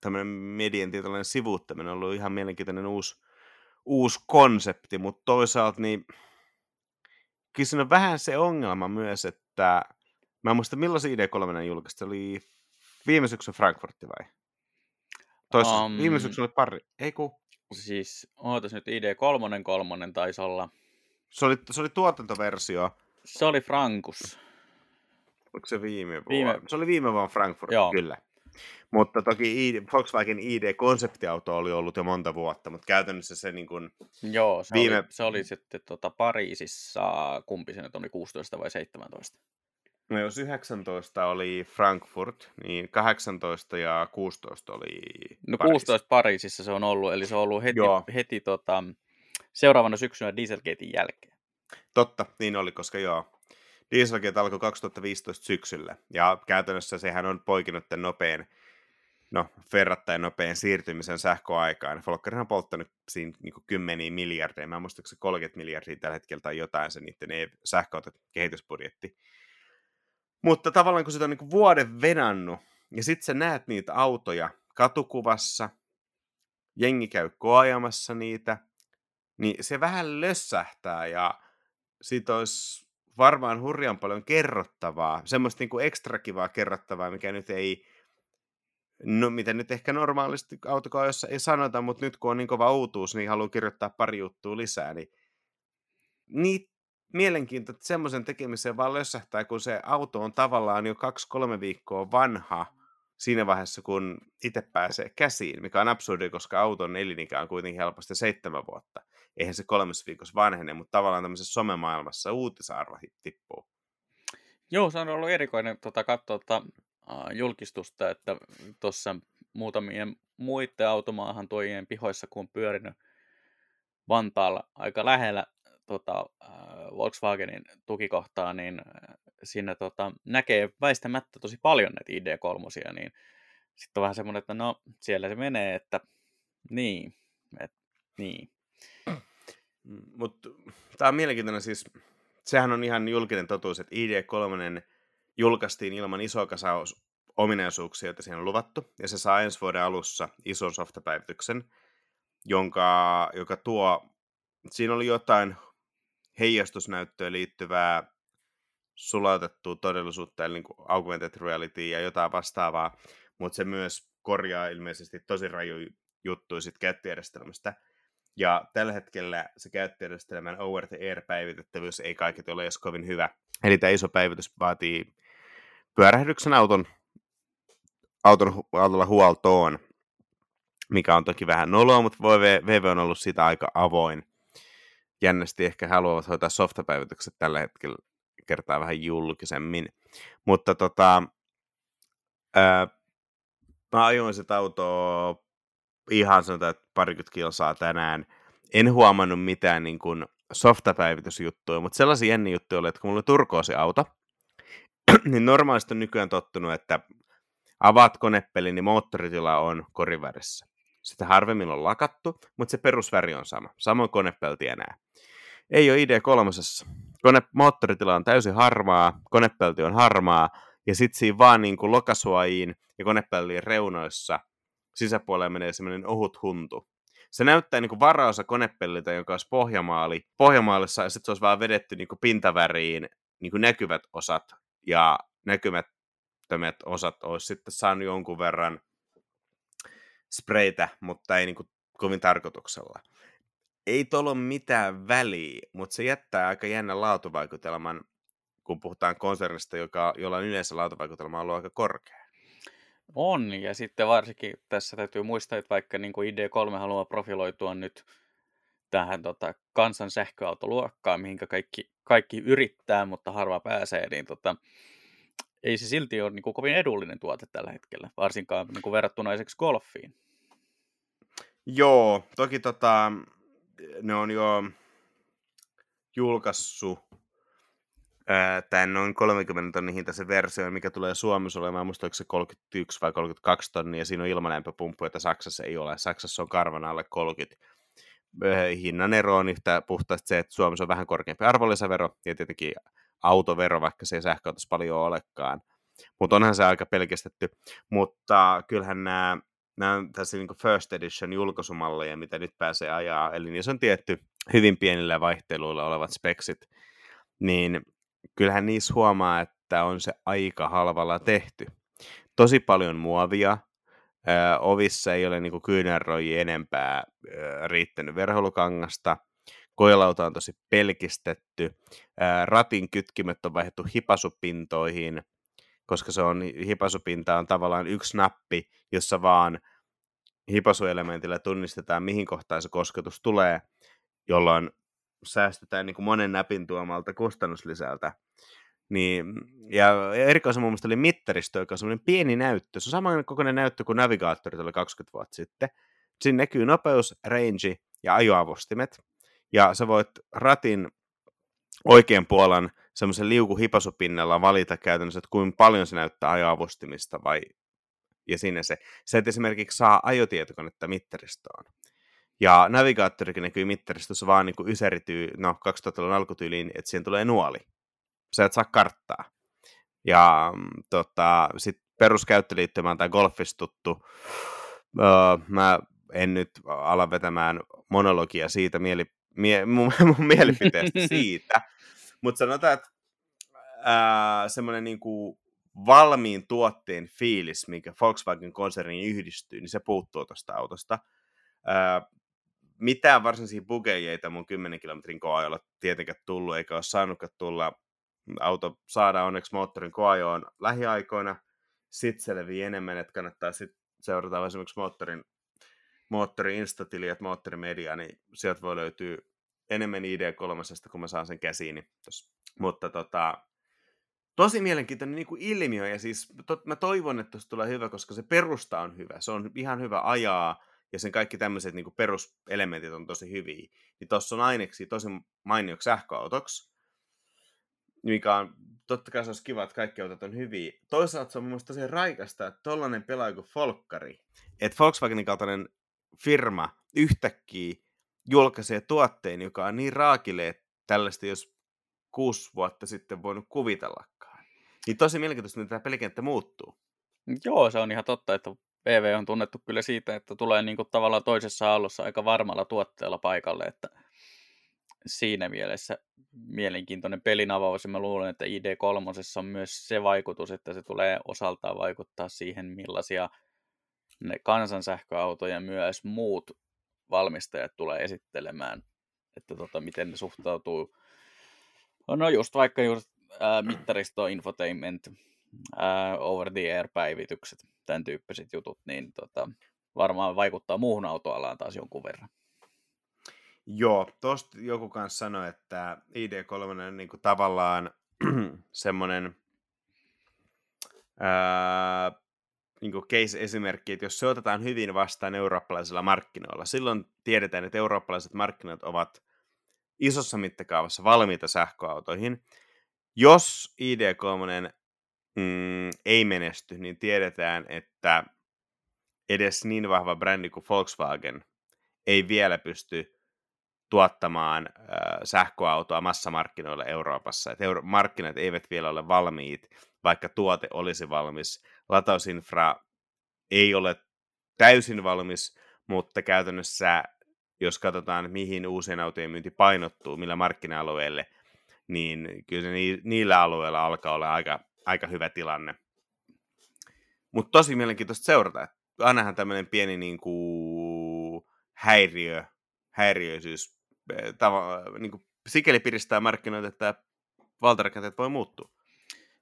tämmöinen median tietoinen sivuuttaminen on ollut ihan mielenkiintoinen uusi, uusi konsepti, mutta toisaalta niin kyllä siinä on vähän se ongelma myös, että mä en muista milloin se ID3 julkaisi, oli viime syksyn Frankfurtti vai? Toissa, um, viime syksyn oli pari, ei ku? Siis, ootas nyt ID3 kolmonen taisi olla. Se oli, se oli tuotantoversio. Se oli Frankus. Onko se viime vuonna? Viime- Se oli viime vuonna Frankfurt, Joo. kyllä. Mutta toki ID, Volkswagen ID-konseptiauto oli ollut jo monta vuotta, mutta käytännössä se niin kuin, Joo, se, Viime- oli, se oli sitten tota Pariisissa, kumpi se nyt oli, 16 vai 17? No jos 19 oli Frankfurt, niin 18 ja 16 oli No Pariisi. 16 Pariisissa se on ollut, eli se on ollut heti, Joo. heti tota, seuraavana syksynä Dieselgatein jälkeen. Totta, niin oli, koska joo, Dieselgate alkoi 2015 syksyllä, ja käytännössä sehän on poikinut tämän nopean, no verrattain nopean siirtymisen sähköaikaan. Volkkerhan on polttanut siinä niin kymmeniä miljardeja, mä en muista, onko se 30 miljardia tällä hetkellä tai jotain se niiden e- sähköautot kehitysbudjetti. Mutta tavallaan kun sitä on niin vuoden vedannut, ja sitten sä näet niitä autoja katukuvassa, jengi käy koajamassa niitä, niin se vähän lössähtää ja siitä olisi varmaan hurjan paljon kerrottavaa, semmoista niin kuin ekstra kivaa kerrottavaa, mikä nyt ei, no mitä nyt ehkä normaalisti autokaajassa ei sanota, mutta nyt kun on niin kova uutuus, niin haluaa kirjoittaa pari juttua lisää, niin, niin mielenkiintoista, että semmoisen tekemiseen vaan lössähtää, kun se auto on tavallaan jo kaksi-kolme viikkoa vanha siinä vaiheessa, kun itse pääsee käsiin, mikä on absurdi, koska auton elinikä on kuitenkin helposti seitsemän vuotta. Eihän se kolmessa viikossa vanhene, mutta tavallaan tämmöisessä somemaailmassa uutisarvo tippuu. Joo, se on ollut erikoinen tota, katsoa tota, julkistusta, että tuossa muutamien muiden automaahan tuojien pihoissa, kun on pyörinyt Vantaalla aika lähellä tota, Volkswagenin tukikohtaa, niin siinä tota, näkee väistämättä tosi paljon näitä ID3, niin sitten on vähän semmoinen, että no siellä se menee, että niin, et, niin. Mutta tämä on mielenkiintoinen siis, sehän on ihan julkinen totuus, että ID3 julkaistiin ilman isoa kasaa ominaisuuksia, joita siihen on luvattu, ja se saa ensi vuoden alussa ison softapäivityksen, jonka, joka tuo, siinä oli jotain heijastusnäyttöön liittyvää sulautettua todellisuutta, eli niin kuin augmented reality ja jotain vastaavaa, mutta se myös korjaa ilmeisesti tosi raju juttuja sit käyttöjärjestelmästä. Ja tällä hetkellä se käyttöjärjestelmän over the air päivitettävyys ei kaiketi ole edes kovin hyvä. Eli tämä iso päivitys vaatii pyörähdyksen auton, auton autolla huoltoon, mikä on toki vähän noloa, mutta voi VV on ollut siitä aika avoin. Jännästi ehkä haluavat hoitaa softapäivitykset tällä hetkellä kertaa vähän julkisemmin. Mutta tota, ää, mä ajoin sitä autoa ihan sanotaan, että parikymmentä kilsaa tänään. En huomannut mitään niin kuin softapäivitysjuttuja, mutta sellaisia jänni juttuja oli, että kun mulla oli turkoosi auto, [CLEARS THROAT] niin normaalisti on nykyään tottunut, että avaat konepeli, niin moottoritila on korivärissä. Sitä harvemmin on lakattu, mutta se perusväri on sama. Samoin konepelti enää. Ei ole ID3. Kone, moottoritila on täysin harmaa, konepelti on harmaa, ja sitten siinä vaan niin kuin lokasuojiin ja konepeltien reunoissa sisäpuolelle menee semmoinen ohut huntu. Se näyttää niin kuin varaosa konepelliltä, joka olisi pohjamaali. Pohjamaalissa ja sitten se olisi vaan vedetty niin kuin pintaväriin niin kuin näkyvät osat ja näkymättömät osat olisi sitten saanut jonkun verran spreitä, mutta ei niin kuin kovin tarkoituksella. Ei tuolla ole mitään väliä, mutta se jättää aika jännän laatuvaikutelman, kun puhutaan konsernista, joka, jolla on yleensä laatuvaikutelma ollut aika korkea. On, ja sitten varsinkin tässä täytyy muistaa, että vaikka niin kuin ID3 haluaa profiloitua nyt tähän tota, kansan sähköautoluokkaan, mihinkä kaikki, kaikki yrittää, mutta harva pääsee, niin tota, ei se silti ole niin kuin kovin edullinen tuote tällä hetkellä, varsinkaan niin kuin verrattuna esimerkiksi golfiin. Joo, toki tota, ne on jo julkaissut tämän noin 30 tonnin hintaisen version, mikä tulee Suomessa olemaan, muista se 31 vai 32 tonnia, ja siinä on ilmalämpöpumppu, jota Saksassa ei ole. Saksassa on karvan alle 30. Ää, Hinnan ero on yhtä puhtaasti se, että Suomessa on vähän korkeampi arvonlisävero, ja tietenkin autovero, vaikka se ei sähköautossa paljon olekaan. Mutta onhan se aika pelkistetty. Mutta kyllähän nämä nämä on tässä niin first edition julkaisumalleja, mitä nyt pääsee ajaa, eli niissä on tietty hyvin pienillä vaihteluilla olevat speksit, niin kyllähän niissä huomaa, että on se aika halvalla tehty. Tosi paljon muovia, Ö, ovissa ei ole niin kyynärroji enempää ö, riittänyt verholukangasta, koelauta on tosi pelkistetty, Ö, ratin kytkimet on vaihdettu hipasupintoihin, koska se on, hipasupinta on tavallaan yksi nappi, jossa vaan hipasuelementillä tunnistetaan, mihin kohtaan se kosketus tulee, jolloin säästetään niin kuin monen näpin tuomalta kustannuslisältä. Niin, ja erikoisen mun mielestä oli mittaristo, joka on semmoinen pieni näyttö. Se on saman kokoinen näyttö kuin navigaattorit oli 20 vuotta sitten. Siinä näkyy nopeus, range ja ajoavustimet. Ja sä voit ratin oikean puolen semmoisen liukuhipasupinnalla valita käytännössä, että kuinka paljon se näyttää ajoavustimista vai ja sinne se. Sä et esimerkiksi saa ajotietokonetta mittaristoon. Ja navigaattorikin näkyy mittaristossa vaan niin kuin yserityy, no 2000-luvun alkutyyliin, että siihen tulee nuoli. Sä et saa karttaa. Ja tota, sitten peruskäyttöliittymään tai golfista tuttu, öö, mä en nyt ala vetämään monologia siitä mieli, mie, mun, mun [LAUGHS] mielipiteestä siitä, mutta sanotaan, että semmoinen niin kuin valmiin tuotteen fiilis, mikä Volkswagen-konserniin yhdistyy, niin se puuttuu tuosta autosta. Ää, mitään varsinaisia bugejeita mun 10 kilometrin koajolla tietenkään tullut, eikä ole saanutkaan tulla. Auto saadaan onneksi moottorin koajoon lähiaikoina. Sitten se levii enemmän, että kannattaa sitten seurata esimerkiksi moottorin, moottorin instatili ja moottorimedia, niin sieltä voi löytyä enemmän ID3, kun mä saan sen käsiini. Mutta tota, tosi mielenkiintoinen niin kuin ilmiö, ja siis to, mä toivon, että tuosta tulee hyvä, koska se perusta on hyvä. Se on ihan hyvä ajaa, ja sen kaikki tämmöiset niin kuin peruselementit on tosi hyviä. Niin tuossa on aineksi tosi mainioksi sähköautoksi, mikä on, totta kai se olisi kiva, että kaikki autot on hyviä. Toisaalta se on mun tosi raikasta, että tollainen pelaaja kuin Folkkari, että Volkswagenin kaltainen firma yhtäkkiä julkaisee tuotteen, joka on niin raakille, että tällaista jos kuusi vuotta sitten voinut kuvitellakaan. Niin tosi mielenkiintoista, että tämä pelikenttä muuttuu. Joo, se on ihan totta, että PV on tunnettu kyllä siitä, että tulee niin kuin tavallaan toisessa aallossa aika varmalla tuotteella paikalle, että siinä mielessä mielenkiintoinen pelin avaus, ja mä luulen, että ID3 on myös se vaikutus, että se tulee osaltaan vaikuttaa siihen, millaisia ne kansansähköautoja myös muut valmistajat tulee esittelemään, että tota, miten ne suhtautuu. No just vaikka just ää, mittaristo, infotainment, ää, over the air päivitykset, tämän tyyppiset jutut, niin tota, varmaan vaikuttaa muuhun autoalaan taas jonkun verran. Joo, tosta joku kanssa sanoi, että ID3 on niin tavallaan [CLEARS THROAT] semmoinen niin case-esimerkki, että jos se otetaan hyvin vastaan eurooppalaisilla markkinoilla, silloin tiedetään, että eurooppalaiset markkinat ovat isossa mittakaavassa valmiita sähköautoihin. Jos ID3 mm, ei menesty, niin tiedetään, että edes niin vahva brändi kuin Volkswagen ei vielä pysty tuottamaan äh, sähköautoa massamarkkinoille Euroopassa. Et euro- markkinat eivät vielä ole valmiit, vaikka tuote olisi valmis. Latausinfra ei ole täysin valmis, mutta käytännössä, jos katsotaan, mihin uusien autojen myynti painottuu, millä markkina-alueelle, niin kyllä ni- niillä alueilla alkaa olla aika, aika hyvä tilanne. Mutta tosi mielenkiintoista seurata. Ainahan tämmöinen pieni niin kuin, häiriö, häiriöisyys eh, tava, niin kuin, sikäli piristää markkinoita, että valtarakenteet voi muuttua.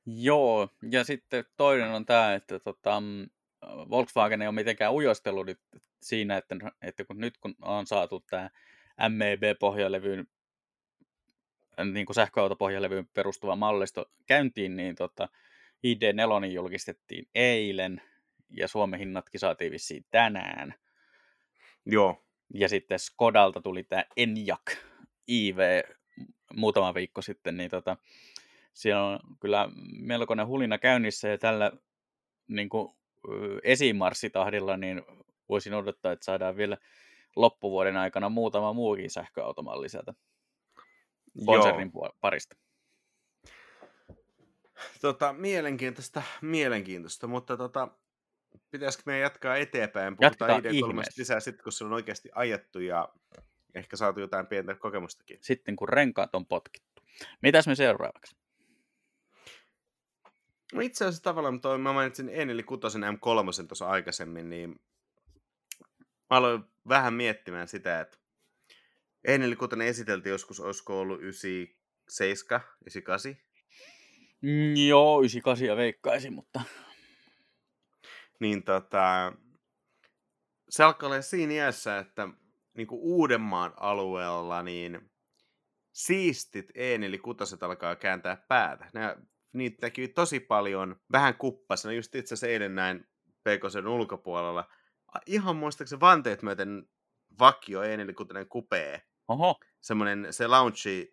Joo, ja sitten toinen on tämä, että tota, mm, Volkswagen ei ole mitenkään ujostellut siinä, että, että kun nyt kun on saatu tämä MEB-pohjalevyyn, niin kuin sähköautopohjalevyyn perustuva mallisto käyntiin, niin tota, ID4 julkistettiin eilen, ja Suomen hinnatkin saatiin vissiin tänään. Joo. Ja sitten Skodalta tuli tämä Enyaq IV muutama viikko sitten, niin tota, siellä on kyllä melkoinen hulina käynnissä ja tällä niin kuin, esimarssitahdilla niin voisin odottaa, että saadaan vielä loppuvuoden aikana muutama muukin sähköautomalli sieltä konsernin Joo. parista. Tota, mielenkiintoista, mielenkiintoista, mutta tota, pitäisikö meidän jatkaa eteenpäin? Puhutaan ID3 lisää sitten, kun se on oikeasti ajettu ja ehkä saatu jotain pientä kokemustakin. Sitten kun renkaat on potkittu. Mitäs me seuraavaksi? No itse asiassa tavallaan toi, mä mainitsin Eneli Kutosen M3 tuossa aikaisemmin, niin mä aloin vähän miettimään sitä, että Eneli Kutonen esiteltiin joskus, olisiko ollut 97, 98, Mm, joo, 98 veikkaisin, mutta... Niin tota, se alkaa olla siinä iässä, että niin kuin Uudenmaan alueella niin siistit een eli kutaset alkaa kääntää päätä. Nämä, niitä näkyy tosi paljon, vähän kuppasena. Just itse asiassa eilen näin Pekosen ulkopuolella. Ihan muistaakseni vanteet myöten vakio kutainen kupee. Oho. Semmoinen se lounge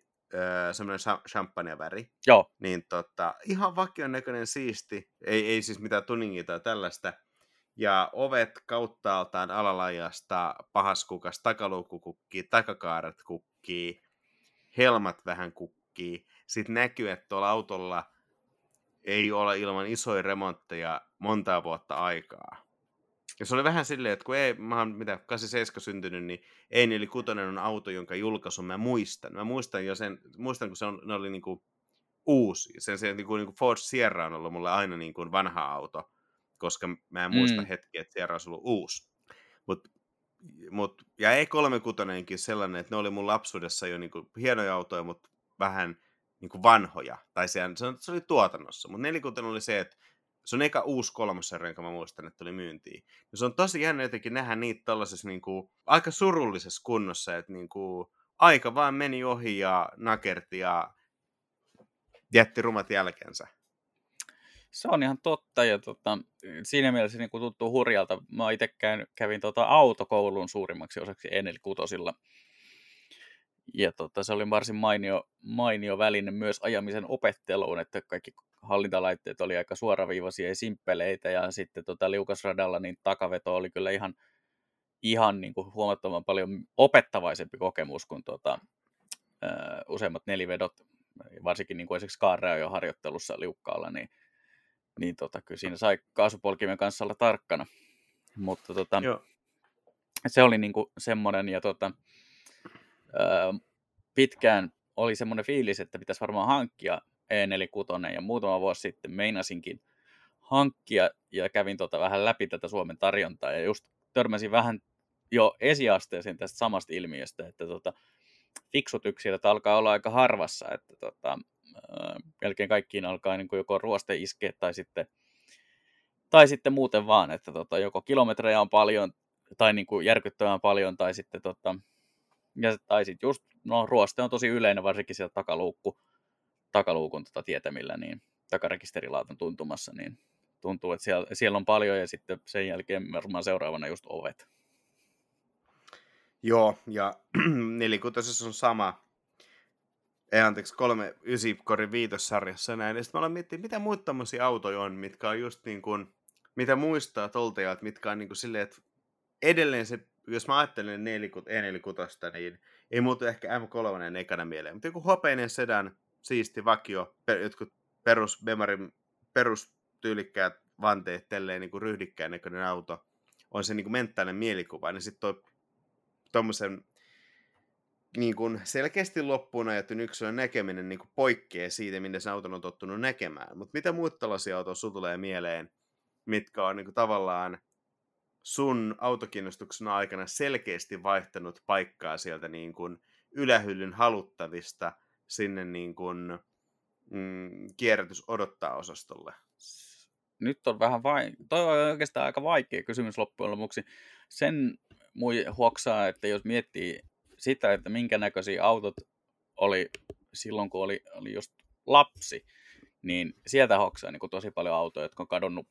semmoinen champagne-väri. Joo. Niin tota, ihan vakion näköinen siisti, ei, ei siis mitään tuningia tai tällaista. Ja ovet kauttaaltaan alalajasta, pahaskukas, takaluukku kukkii, takakaaret kukkii, helmat vähän kukkii. Sitten näkyy, että tuolla autolla ei ole ilman isoja remontteja montaa vuotta aikaa. Ja se oli vähän silleen, että kun ei, mä oon mitä, 87 syntynyt, niin ei eli kutonen on auto, jonka julkaisun mä muistan. Mä muistan jo sen, muistan kun se on, ne oli niinku uusi. Sen, sen niinku, niinku Ford Sierra on ollut mulle aina niinku vanha auto, koska mä en muista mm. hetkiä, että Sierra olisi ollut uusi. Mut, mut, ja E36 sellainen, että ne oli mun lapsuudessa jo niinku hienoja autoja, mutta vähän niinku vanhoja. Tai se, se oli tuotannossa. Mutta nelikutainen oli se, että se on eka uusi kolmossarja, jonka mä muistan, että tuli myyntiin. Ja se on tosi jännä jotenkin nähdä niitä tällaisessa niin kuin, aika surullisessa kunnossa, että niin kuin, aika vaan meni ohi ja nakerti ja jätti rumat jälkensä. Se on ihan totta ja tota, siinä mielessä niin kuin tuntuu hurjalta. Mä itse kävin tota autokoulun suurimmaksi osaksi Enel Kutosilla. Ja tota, se oli varsin mainio, mainio väline myös ajamisen opetteluun, että kaikki hallintalaitteet oli aika suoraviivaisia ja simppeleitä ja sitten tota liukasradalla niin takaveto oli kyllä ihan, ihan niin kuin huomattavan paljon opettavaisempi kokemus kuin tota, ö, useimmat nelivedot, varsinkin niin kuin esimerkiksi jo harjoittelussa liukkaalla, niin, niin tota, kyllä siinä sai kaasupolkimen kanssa olla tarkkana. Mutta tota, Joo. se oli niin kuin semmoinen ja tota, pitkään oli semmoinen fiilis, että pitäisi varmaan hankkia E46 ja muutama vuosi sitten meinasinkin hankkia ja kävin tota vähän läpi tätä Suomen tarjontaa ja just törmäsin vähän jo esiasteeseen tästä samasta ilmiöstä, että tota, fiksut yksilöt alkaa olla aika harvassa, että tota, melkein kaikkiin alkaa niin kuin joko ruoste iskeä tai sitten, tai sitten muuten vaan, että tota, joko kilometrejä on paljon tai niin kuin järkyttävän paljon tai sitten tota, ja, tai sitten just, no ruoste on tosi yleinen, varsinkin sieltä takaluukku, takaluukun tota tietämillä, niin takarekisterilautan tuntumassa, niin tuntuu, että siellä, siellä on paljon ja sitten sen jälkeen varmaan seuraavana just ovet. Joo, ja [CLEARS THROAT] nelikutoisessa on sama, ei anteeksi, kolme ysi kori viitossarjassa näin. Ja sitten mä aloin miettiä, mitä muita tämmöisiä autoja on, mitkä on just niin kuin, mitä muistaa tolta ja mitkä on niin kuin silleen, että edelleen se, jos mä ajattelen E46, niin ei muuta ehkä M3 ekana mieleen, mutta joku hopeinen sedan, siisti vakio, per, jotkut perus Bemarin perustyylikkäät vanteet, telleen niin kuin ryhdikkään näköinen auto, on se niin kuin menttaalinen mielikuva, niin sitten toi tuommoisen niin kuin selkeästi loppuun ajattu yksilön näkeminen niin kuin poikkeaa siitä, minne se auton on tottunut näkemään. Mutta mitä muut tällaisia autoja sun tulee mieleen, mitkä on niin kuin tavallaan sun autokiinnostuksen aikana selkeästi vaihtanut paikkaa sieltä niin kuin ylähyllyn haluttavista – sinne niin kuin, mm, kierrätys odottaa osastolle? Nyt on vähän vain, toi on oikeastaan aika vaikea kysymys loppujen lopuksi. Sen mui huoksaa, että jos miettii sitä, että minkä näköisiä autot oli silloin, kun oli, oli just lapsi, niin sieltä hoksaa niin tosi paljon autoja, jotka on kadonnut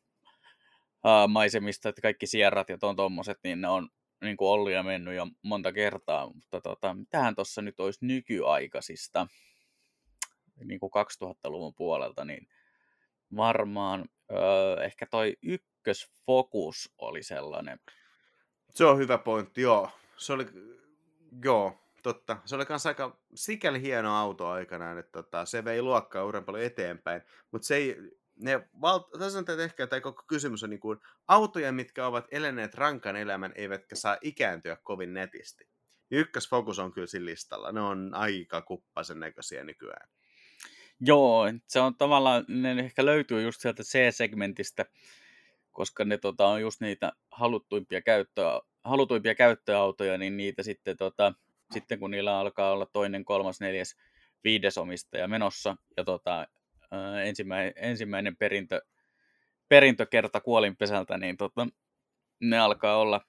maisemista, että kaikki sierrat ja tuon tommoset, niin ne on niin kuin ollut ja mennyt jo monta kertaa, mutta tota, mitähän tuossa nyt olisi nykyaikaisista? niin kuin 2000-luvun puolelta, niin varmaan öö, ehkä toi ykkösfokus oli sellainen. Se on hyvä pointti, joo. Se oli, joo, totta. Se oli kanssa aika sikäli hieno auto aikanaan, että tota, se vei luokkaa uuden paljon eteenpäin, mutta se ei, ne val... on ehkä tämä koko kysymys on niin kuin, autoja, mitkä ovat eläneet rankan elämän, eivätkä saa ikääntyä kovin netisti. Ykkösfokus on kyllä sillä listalla. Ne on aika kuppasen näköisiä nykyään. Joo, se on tavallaan, ne ehkä löytyy just sieltä C-segmentistä, koska ne tota, on just niitä haluttuimpia, käyttöä, halutuimpia käyttöautoja, niin niitä sitten, tota, sitten kun niillä alkaa olla toinen, kolmas, neljäs, viides omistaja menossa, ja tota, ää, ensimmäinen, ensimmäinen perintö, perintökerta kuolinpesältä, niin tota, ne alkaa olla,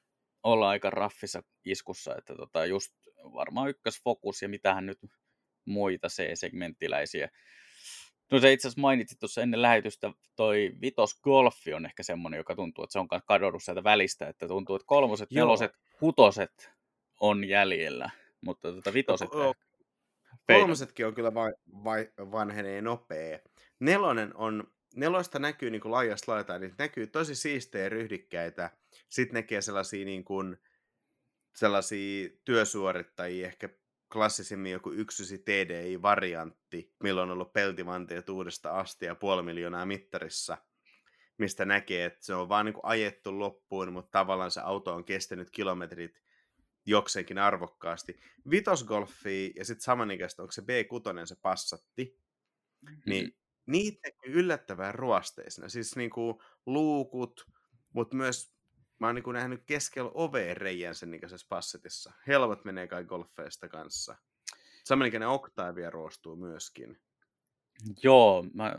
olla aika raffissa iskussa, että tota, just varmaan ykkösfokus ja mitähän nyt muita C-segmenttiläisiä. No se itse asiassa mainitsit tuossa ennen lähetystä, toi Vitos Golfi on ehkä semmoinen, joka tuntuu, että se on kadonnut sieltä välistä, että tuntuu, että kolmoset, neloset, kutoset on jäljellä, mutta tota vitoset... No, kolmosetkin on kyllä vai, vai, vanhenee nopea. Nelonen on, nelosta näkyy niin kuin laajasta laitaan, niin näkyy tosi siistejä ryhdikkäitä. Sitten näkee sellaisia, niin kuin, sellaisia työsuorittajia, ehkä klassisimmin joku yksisi TDI-variantti, milloin on ollut peltimanteet uudesta asti ja puoli miljoonaa mittarissa, mistä näkee, että se on vaan niin kuin ajettu loppuun, mutta tavallaan se auto on kestänyt kilometrit jokseenkin arvokkaasti. Vitosgolfi ja sitten samanikäistä, onko se B6 se passatti, mm-hmm. niin niitä yllättävän ruosteisena. Siis niin kuin luukut, mutta myös mä oon niin nähnyt keskellä oveen reijän sen ikäisessä passetissa. Helmat menee kai golfeista kanssa. Samanikäinen Octavia ruostuu myöskin. Joo, mä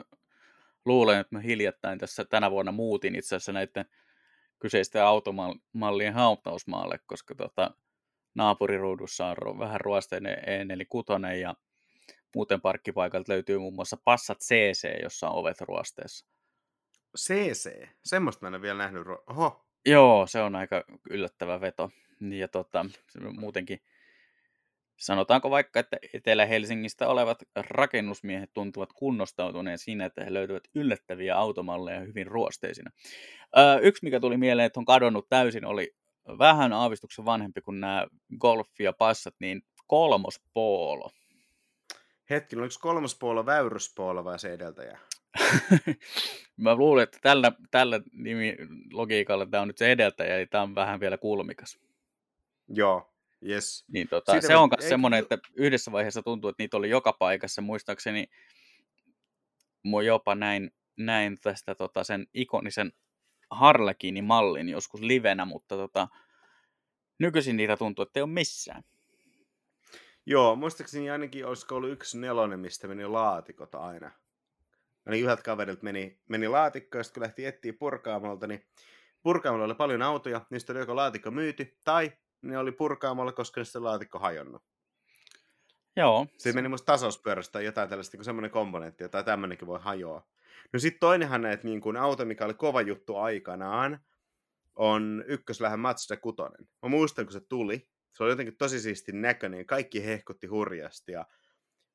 luulen, että mä hiljattain tässä tänä vuonna muutin itse asiassa näiden kyseisten automallien hautausmaalle, koska tota, naapuriruudussa on vähän ruosteinen E46 ja muuten parkkipaikalta löytyy muun muassa Passat CC, jossa on ovet ruosteessa. CC? Semmoista mä en ole vielä nähnyt. Oho. Joo, se on aika yllättävä veto. Ja tota, muutenkin sanotaanko vaikka, että Etelä-Helsingistä olevat rakennusmiehet tuntuvat kunnostautuneen siinä, että he löytyvät yllättäviä automalleja hyvin ruosteisina. Öö, yksi, mikä tuli mieleen, että on kadonnut täysin, oli vähän aavistuksen vanhempi kuin nämä Golf ja Passat, niin kolmospoolo. Hetki, oliko kolmospoolo väyryspoolo vai se edeltäjä? [LAUGHS] Mä luulen, että tällä, tällä nimilogiikalla tämä on nyt se edeltäjä, eli tämä on vähän vielä kulmikas. Joo, yes. Niin tota, se on myös semmoinen, että yhdessä vaiheessa tuntuu, että niitä oli joka paikassa. Muistaakseni mua jopa näin, näin tästä tota, sen ikonisen Harlekinin mallin joskus livenä, mutta tota, nykyisin niitä tuntuu, että ei ole missään. Joo, muistaakseni ainakin olisiko ollut yksi nelonen, mistä meni laatikot aina. Ainakin yhdeltä kaverilta meni, meni laatikko, ja kun lähti etsiä purkaamolta, niin purkaamalla oli paljon autoja, niistä oli joko laatikko myyty, tai ne oli purkaamalla, koska niistä laatikko hajonnut. Joo. Se meni musta tasauspyörästä tai jotain tällaista, niin semmoinen komponentti, tai tämmöinenkin voi hajoa. No sitten toinenhan näet niin kuin auto, mikä oli kova juttu aikanaan, on ykköslähän Mazda 6. Mä muistan, kun se tuli. Se oli jotenkin tosi siisti näköinen. Kaikki hehkutti hurjasti ja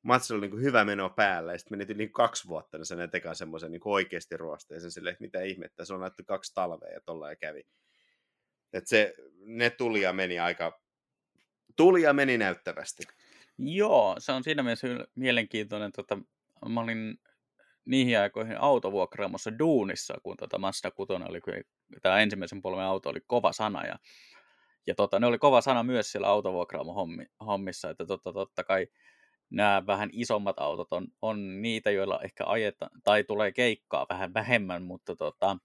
Mazda oli niin kuin hyvä meno päällä. Ja sitten meni yli kaksi vuotta, niin se tekee semmoisen niin oikeasti ruosteisen silleen, että mitä ihmettä. Se on näytty kaksi talvea ja tolla ja kävi. Et se, ne tuli ja meni aika, tuli ja meni näyttävästi. Joo, se on siinä mielessä mielenkiintoinen. Tota, mä olin niihin aikoihin autovuokraamossa duunissa, kun tota Mazda 6 oli, tämä ensimmäisen polven auto oli kova sana, ja, ja tota, ne oli kova sana myös siellä autovuokraamo-hommissa, että totta, totta kai nämä vähän isommat autot on, on niitä, joilla ehkä ajetaan, tai tulee keikkaa vähän vähemmän, mutta tota,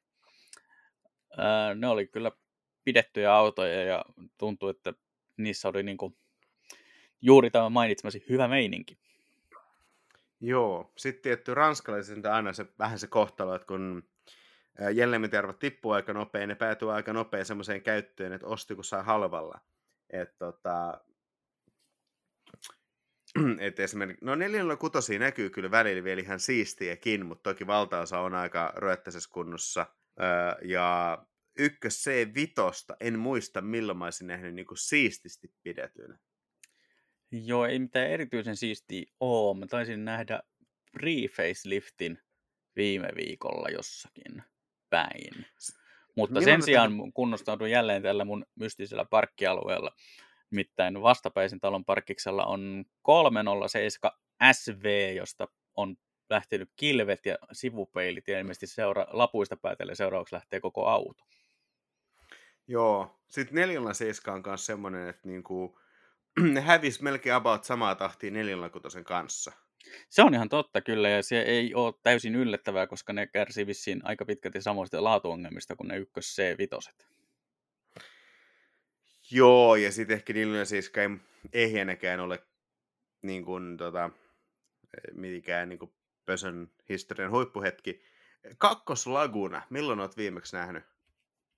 ää, ne oli kyllä pidettyjä autoja, ja tuntuu, että niissä oli niinku juuri tämä mainitsemasi hyvä meininki. Joo, sitten tietty ranskalaisen aina se, vähän se kohtalo, että kun Jellemitervat tippuu aika nopein, ne päätyy aika nopein semmoiseen käyttöön, että osti kun saa halvalla. Et tota, [CLEARS THROAT] et esimerkiksi, no neljällä kutosia näkyy kyllä välillä vielä ihan siistiäkin, mutta toki valtaosa on aika röettäisessä kunnossa. ja ykkös C5, en muista milloin mä olisin nähnyt niin siististi pidetyn. Joo, ei mitään erityisen siistiä oo. Mä taisin nähdä pre-faceliftin viime viikolla jossakin päin. Mutta Milloin sen sijaan tämän... kunnostaudun jälleen tällä mun mystisellä parkkialueella. Nimittäin vastapäisen talon parkkiksella on 307 SV, josta on lähtenyt kilvet ja sivupeilit ja ilmeisesti seura- lapuista päätellen seuraavaksi lähtee koko auto. Joo, sitten 407 on myös semmoinen, että niinku, ne [CLEARS THROAT] hävisi melkein about samaa tahtia 406 kanssa. Se on ihan totta kyllä, ja se ei ole täysin yllättävää, koska ne kärsii vissiin aika pitkälti samoista laatuongelmista kuin ne ykkös C5. Joo, ja sitten ehkä niillä siis ei ehjänäkään ole niin kuin, tota, mitikään niin kuin Pösön historian huippuhetki. Kakkoslaguna, milloin olet viimeksi nähnyt?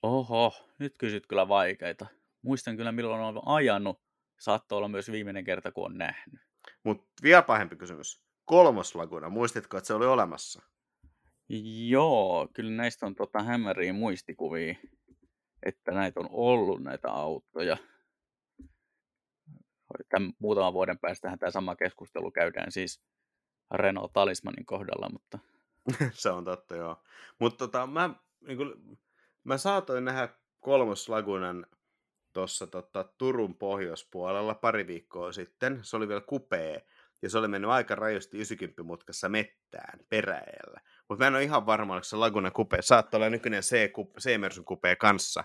Oho, nyt kysyt kyllä vaikeita. Muistan kyllä milloin olen ajanut. Saattoi olla myös viimeinen kerta, kun on nähnyt. Mutta vielä pahempi kysymys. Kolmoslaguna, muistitko, että se oli olemassa? Joo, kyllä näistä on tota hämäriä muistikuvia, että näitä on ollut näitä autoja. Tämän muutaman vuoden päästähän tämä sama keskustelu käydään siis Renault Talismanin kohdalla, mutta... [LAUGHS] se on totta, joo. Mutta tota, mä, niin kun, mä saatoin nähdä kolmoslagunan tuossa tota, Turun pohjoispuolella pari viikkoa sitten. Se oli vielä kupee ja se oli mennyt aika rajusti 90 mutkassa mettään peräjällä. Mutta mä en ole ihan varma, oliko se Laguna Coupe. Saattaa olla nykyinen C-Mersun Coupe kanssa.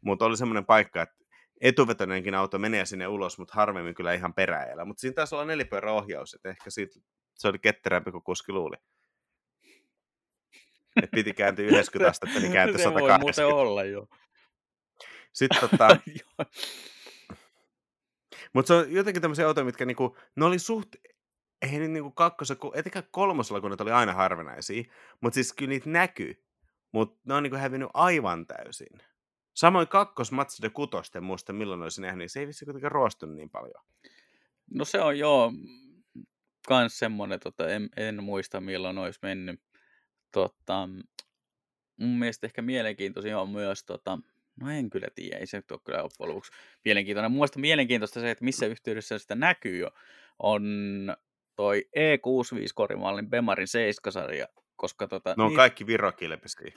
Mutta oli semmoinen paikka, että etuvetoinenkin auto menee sinne ulos, mutta harvemmin kyllä ihan peräjällä. Mutta siinä taisi olla nelipyörä ohjaus, että ehkä siitä, se oli ketterämpi kuin kuski luuli. Et piti kääntyä 90 astetta, niin kääntyi 180. [LAUGHS] Se voi muuten olla, joo. Sitten [LAUGHS] tota... Mutta se on jotenkin tämmöisiä autoja, mitkä niinku, ne oli suht, ei nyt niinku kakkosella, etenkään kolmosella, kun ne oli aina harvinaisia, mutta siis kyllä niitä näkyy, mutta ne on niinku hävinnyt aivan täysin. Samoin kakkos Mazda kutosten, muista milloin olisin nähnyt, niin se ei vissi kuitenkaan ruostunut niin paljon. No se on joo, kans semmoinen, tota, en, en, muista milloin olisi mennyt. Tota, mun mielestä ehkä mielenkiintoisia on myös tota, No en kyllä tiedä, ei se ole kyllä loppujen lopuksi mielenkiintoinen. Mielestä mielenkiintoista se, että missä yhteydessä sitä näkyy jo, on toi E65 korimallin Bemarin 7-sarja, koska tota... No on niin... kaikki virokilpisiä.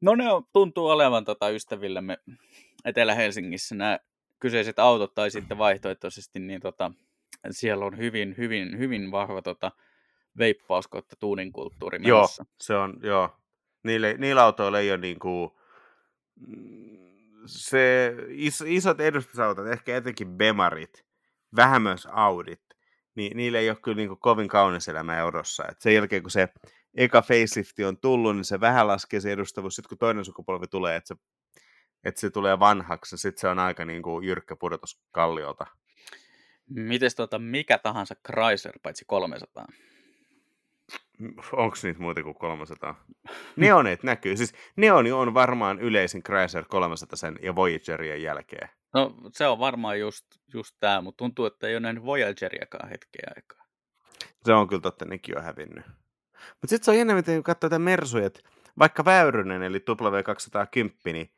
No ne on, tuntuu olevan tota ystävillemme Etelä-Helsingissä nämä kyseiset autot, tai sitten vaihtoehtoisesti, niin tota, siellä on hyvin, hyvin, hyvin vahva tota, veippaus kautta tuunin kulttuuri. Joo, se on, joo. Niille, niillä autoilla ei ole niin kuin, se is, isot edustusautot, ehkä etenkin Bemarit, vähän myös Audit, niin niillä ei ole kyllä niin kuin kovin kaunis elämä eurossa. Et sen jälkeen, kun se eka facelifti on tullut, niin se vähän laskee se edustavuus, sitten kun toinen sukupolvi tulee, että se, että se tulee vanhaksi, niin sitten se on aika niin kuin jyrkkä pudotus kalliolta. Mites tota, mikä tahansa Chrysler paitsi 300? Onko niitä muuta kuin 300? Neonit näkyy. Siis Neoni on varmaan yleisin Chrysler 300 sen ja Voyagerien jälkeen. No se on varmaan just, just tämä, mutta tuntuu, että ei ole nähnyt Voyageriakaan hetkeä aikaa. Se on kyllä totta, nekin on hävinnyt. Mutta sitten se on jännä, miten katsoo tätä Mersuja, että vaikka Väyrynen, eli W210, niin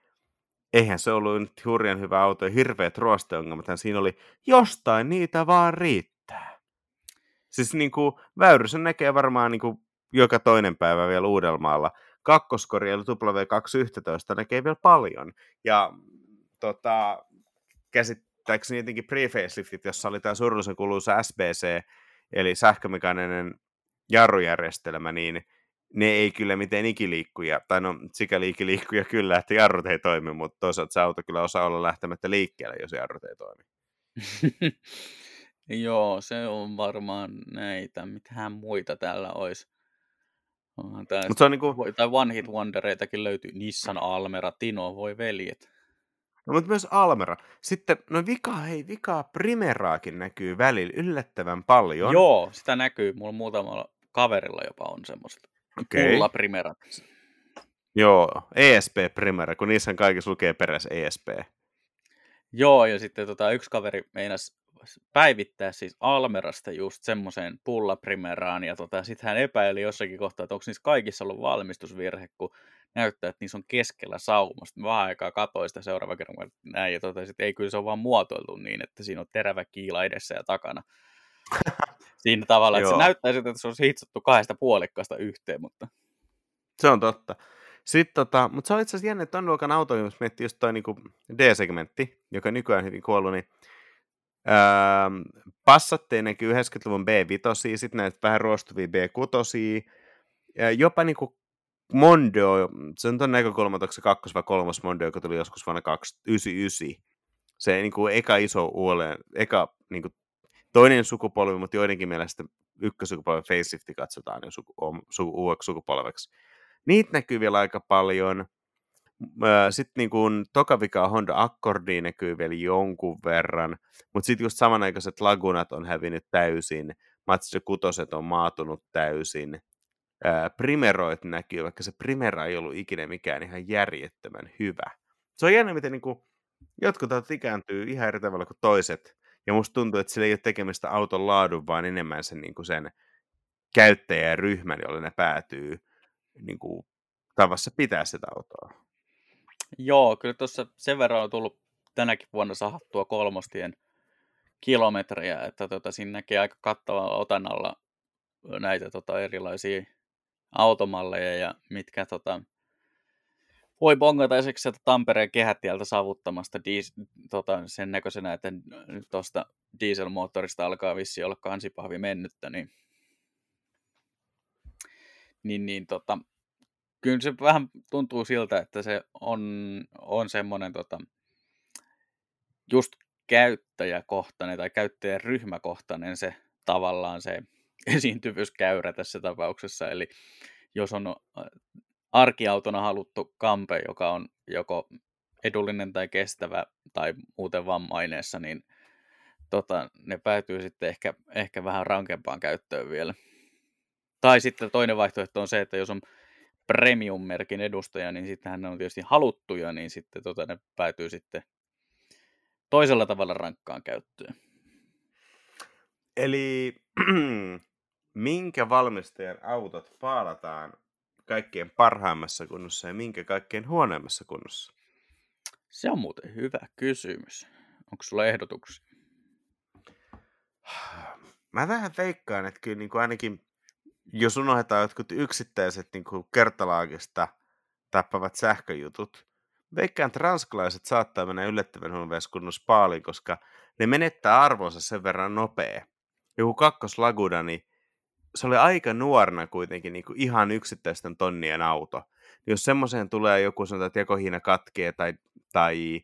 eihän se ollut nyt hurjan hyvä auto ja hirveät ruosteongelmat, siinä oli jostain niitä vaan riittää. Siis niin kuin, Väyrysen näkee varmaan niin kuin, joka toinen päivä vielä Uudelmaalla. Kakkoskori eli W211 näkee vielä paljon. Ja tota, käsittääkseni jotenkin pre-faceliftit, jossa oli tämä surullisen kuluisa SBC, eli sähkömekaaninen jarrujärjestelmä, niin ne ei kyllä miten ikiliikkuja, tai no sikäli ikiliikkuja kyllä, että jarrut ei toimi, mutta toisaalta se auto kyllä osaa olla lähtemättä liikkeelle, jos jarrut ei toimi. [LAUGHS] Joo, se on varmaan näitä. Mitähän muita täällä olisi? Tää Mut se on niinku... Tai One Hit Wondereitakin löytyy. Nissan Almera, Tino, voi veljet. No, mutta myös Almera. Sitten, no vika, hei, vikaa Primeraakin näkyy välillä yllättävän paljon. Joo, sitä näkyy. Mulla muutamalla kaverilla jopa on semmoista. Okay. Pulla Primerat. Joo, ESP Primera, kun niissä kaikissa lukee perässä ESP. Joo, ja sitten tota, yksi kaveri meinas päivittää siis Almerasta just semmoiseen pullaprimeraan, ja tota, sitten hän epäili jossakin kohtaa, että onko niissä kaikissa ollut valmistusvirhe, kun näyttää, että niissä on keskellä saumasta. Vähän aikaa katsoin sitä seuraava kerran, näin, ja tota, sit ei kyllä se on vaan muotoiltu niin, että siinä on terävä kiila edessä ja takana. [LAUGHS] siinä tavalla, että se näyttää siltä, että se on hitsattu kahdesta puolikkaasta yhteen, mutta... Se on totta. Sitten tota, mutta se on itse asiassa jännä, että ton luokan auto, jos miettii just toi niin D-segmentti, joka nykyään on hyvin kuollut, niin Öö, Passatteja näkyy 90-luvun B5, sitten näitä vähän ruostuvia B6, ja jopa niin kuin Mondo, se on tuon näkökulma, onko se kakkos vai kolmas Mondo, joka tuli joskus vuonna 1999. Se niin kuin eka iso uudelleen, eka niin kuin toinen sukupolvi, mutta joidenkin mielestä ykkösukupolven facelifti katsotaan jo suku, su, uudeksi sukupolveksi. Niitä näkyy vielä aika paljon. Sitten niin kuin tokavika Honda Accordi näkyy vielä jonkun verran, mutta sitten just samanaikaiset lagunat on hävinnyt täysin, Mazda kutoset on maatunut täysin, Primeroit näkyy, vaikka se Primera ei ollut ikinä mikään ihan järjettömän hyvä. Se on jännä, miten niin kuin, jotkut autot ikääntyy ihan eri tavalla kuin toiset. Ja musta tuntuu, että sillä ei ole tekemistä auton laadun, vaan enemmän sen, niin kuin sen käyttäjäryhmän, jolle ne päätyy niin kuin, tavassa pitää sitä autoa. Joo, kyllä tuossa sen verran on tullut tänäkin vuonna sahattua kolmostien kilometrejä, että tota, siinä näkee aika kattavalla otannalla näitä tota, erilaisia automalleja, ja mitkä tota, voi bongata esimerkiksi sieltä Tampereen kehätieltä saavuttamasta diis, tota, sen näköisenä, että tuosta dieselmoottorista alkaa vissi olla kansipahvi mennyttä, niin, niin, niin tota, kyllä se vähän tuntuu siltä, että se on, on semmoinen tota, just käyttäjäkohtainen tai käyttäjän ryhmäkohtainen se tavallaan se [LAUGHS] esiintyvyyskäyrä tässä tapauksessa. Eli jos on arkiautona haluttu kampe, joka on joko edullinen tai kestävä tai muuten vammaineessa, niin tota, ne päätyy sitten ehkä, ehkä vähän rankempaan käyttöön vielä. Tai sitten toinen vaihtoehto on se, että jos on premium-merkin edustaja, niin sitten ne on tietysti haluttuja, niin sitten tota, ne päätyy sitten toisella tavalla rankkaan käyttöön. Eli [CLEARS THROAT] minkä valmistajan autot paalataan kaikkein parhaimmassa kunnossa ja minkä kaikkein huonoimmassa kunnossa? Se on muuten hyvä kysymys. Onko sulla ehdotuksia? Mä vähän veikkaan, että kyllä niin kuin ainakin jos unohdetaan jotkut yksittäiset niin kuin kertalaakista tappavat sähköjutut, veikkaan, että ranskalaiset saattaa mennä yllättävän huonossa kunnossa paaliin, koska ne menettää arvonsa sen verran nopea. Joku kakkoslaguda, niin se oli aika nuorena kuitenkin niin kuin ihan yksittäisten tonnien auto. Jos semmoiseen tulee joku sanotaan, että jakohiina katkee tai, tai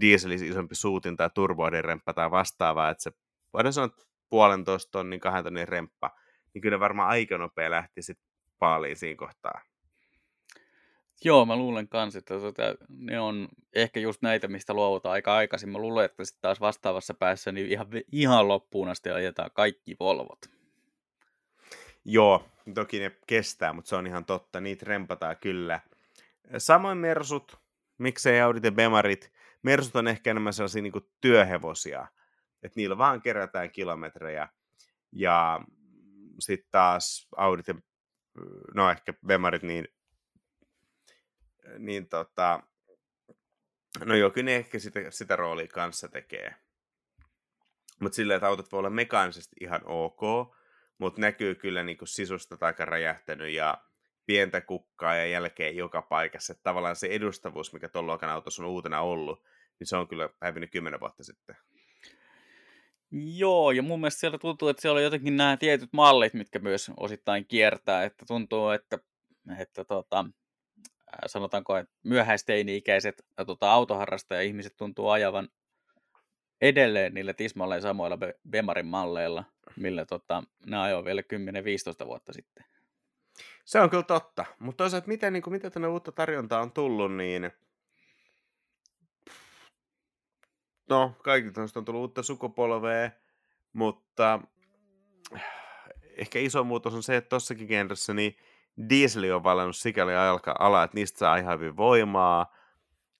dieselis isompi suutin tai turboadiremppa tai vastaavaa, että se voidaan sanoa puolentoista tonnin, kahden tonnin remppa, niin kyllä varmaan aika nopea lähti sitten paaliin siinä kohtaa. Joo, mä luulen kans, että tota, ne on ehkä just näitä, mistä luovutaan aika aikaisin. Mä luulen, että sitten taas vastaavassa päässä niin ihan, ihan loppuun asti ajetaan kaikki Volvot. Joo, toki ne kestää, mutta se on ihan totta. Niitä rempataan kyllä. Samoin Mersut, miksei Audit ja Bemarit. Mersut on ehkä enemmän sellaisia niin työhevosia, että niillä vaan kerätään kilometrejä. Ja sitten taas Audit ja no ehkä Bemarit, niin, niin tota, no ne ehkä sitä, sitä roolia kanssa tekee. Mutta silleen, että autot voi olla mekaanisesti ihan ok, mutta näkyy kyllä niin sisusta aika räjähtänyt ja pientä kukkaa ja jälkeen joka paikassa. Että tavallaan se edustavuus, mikä tuon luokan autossa on uutena ollut, niin se on kyllä hävinnyt kymmenen vuotta sitten. Joo, ja mun mielestä siellä tuntuu, että siellä on jotenkin nämä tietyt mallit, mitkä myös osittain kiertää, että tuntuu, että, että tota, sanotaanko, että myöhäisteini-ikäiset tota, autoharrastaja-ihmiset tuntuu ajavan edelleen niillä tismalleen samoilla Bemarin malleilla, millä tota, ne ajoivat vielä 10-15 vuotta sitten. Se on kyllä totta, mutta toisaalta miten, niin kuin, mitä tänne uutta tarjontaa on tullut, niin no, kaikki on tullut uutta sukupolvea, mutta ehkä iso muutos on se, että tossakin genressä niin dieseli on valinnut sikäli ala, että niistä saa ihan hyvin voimaa,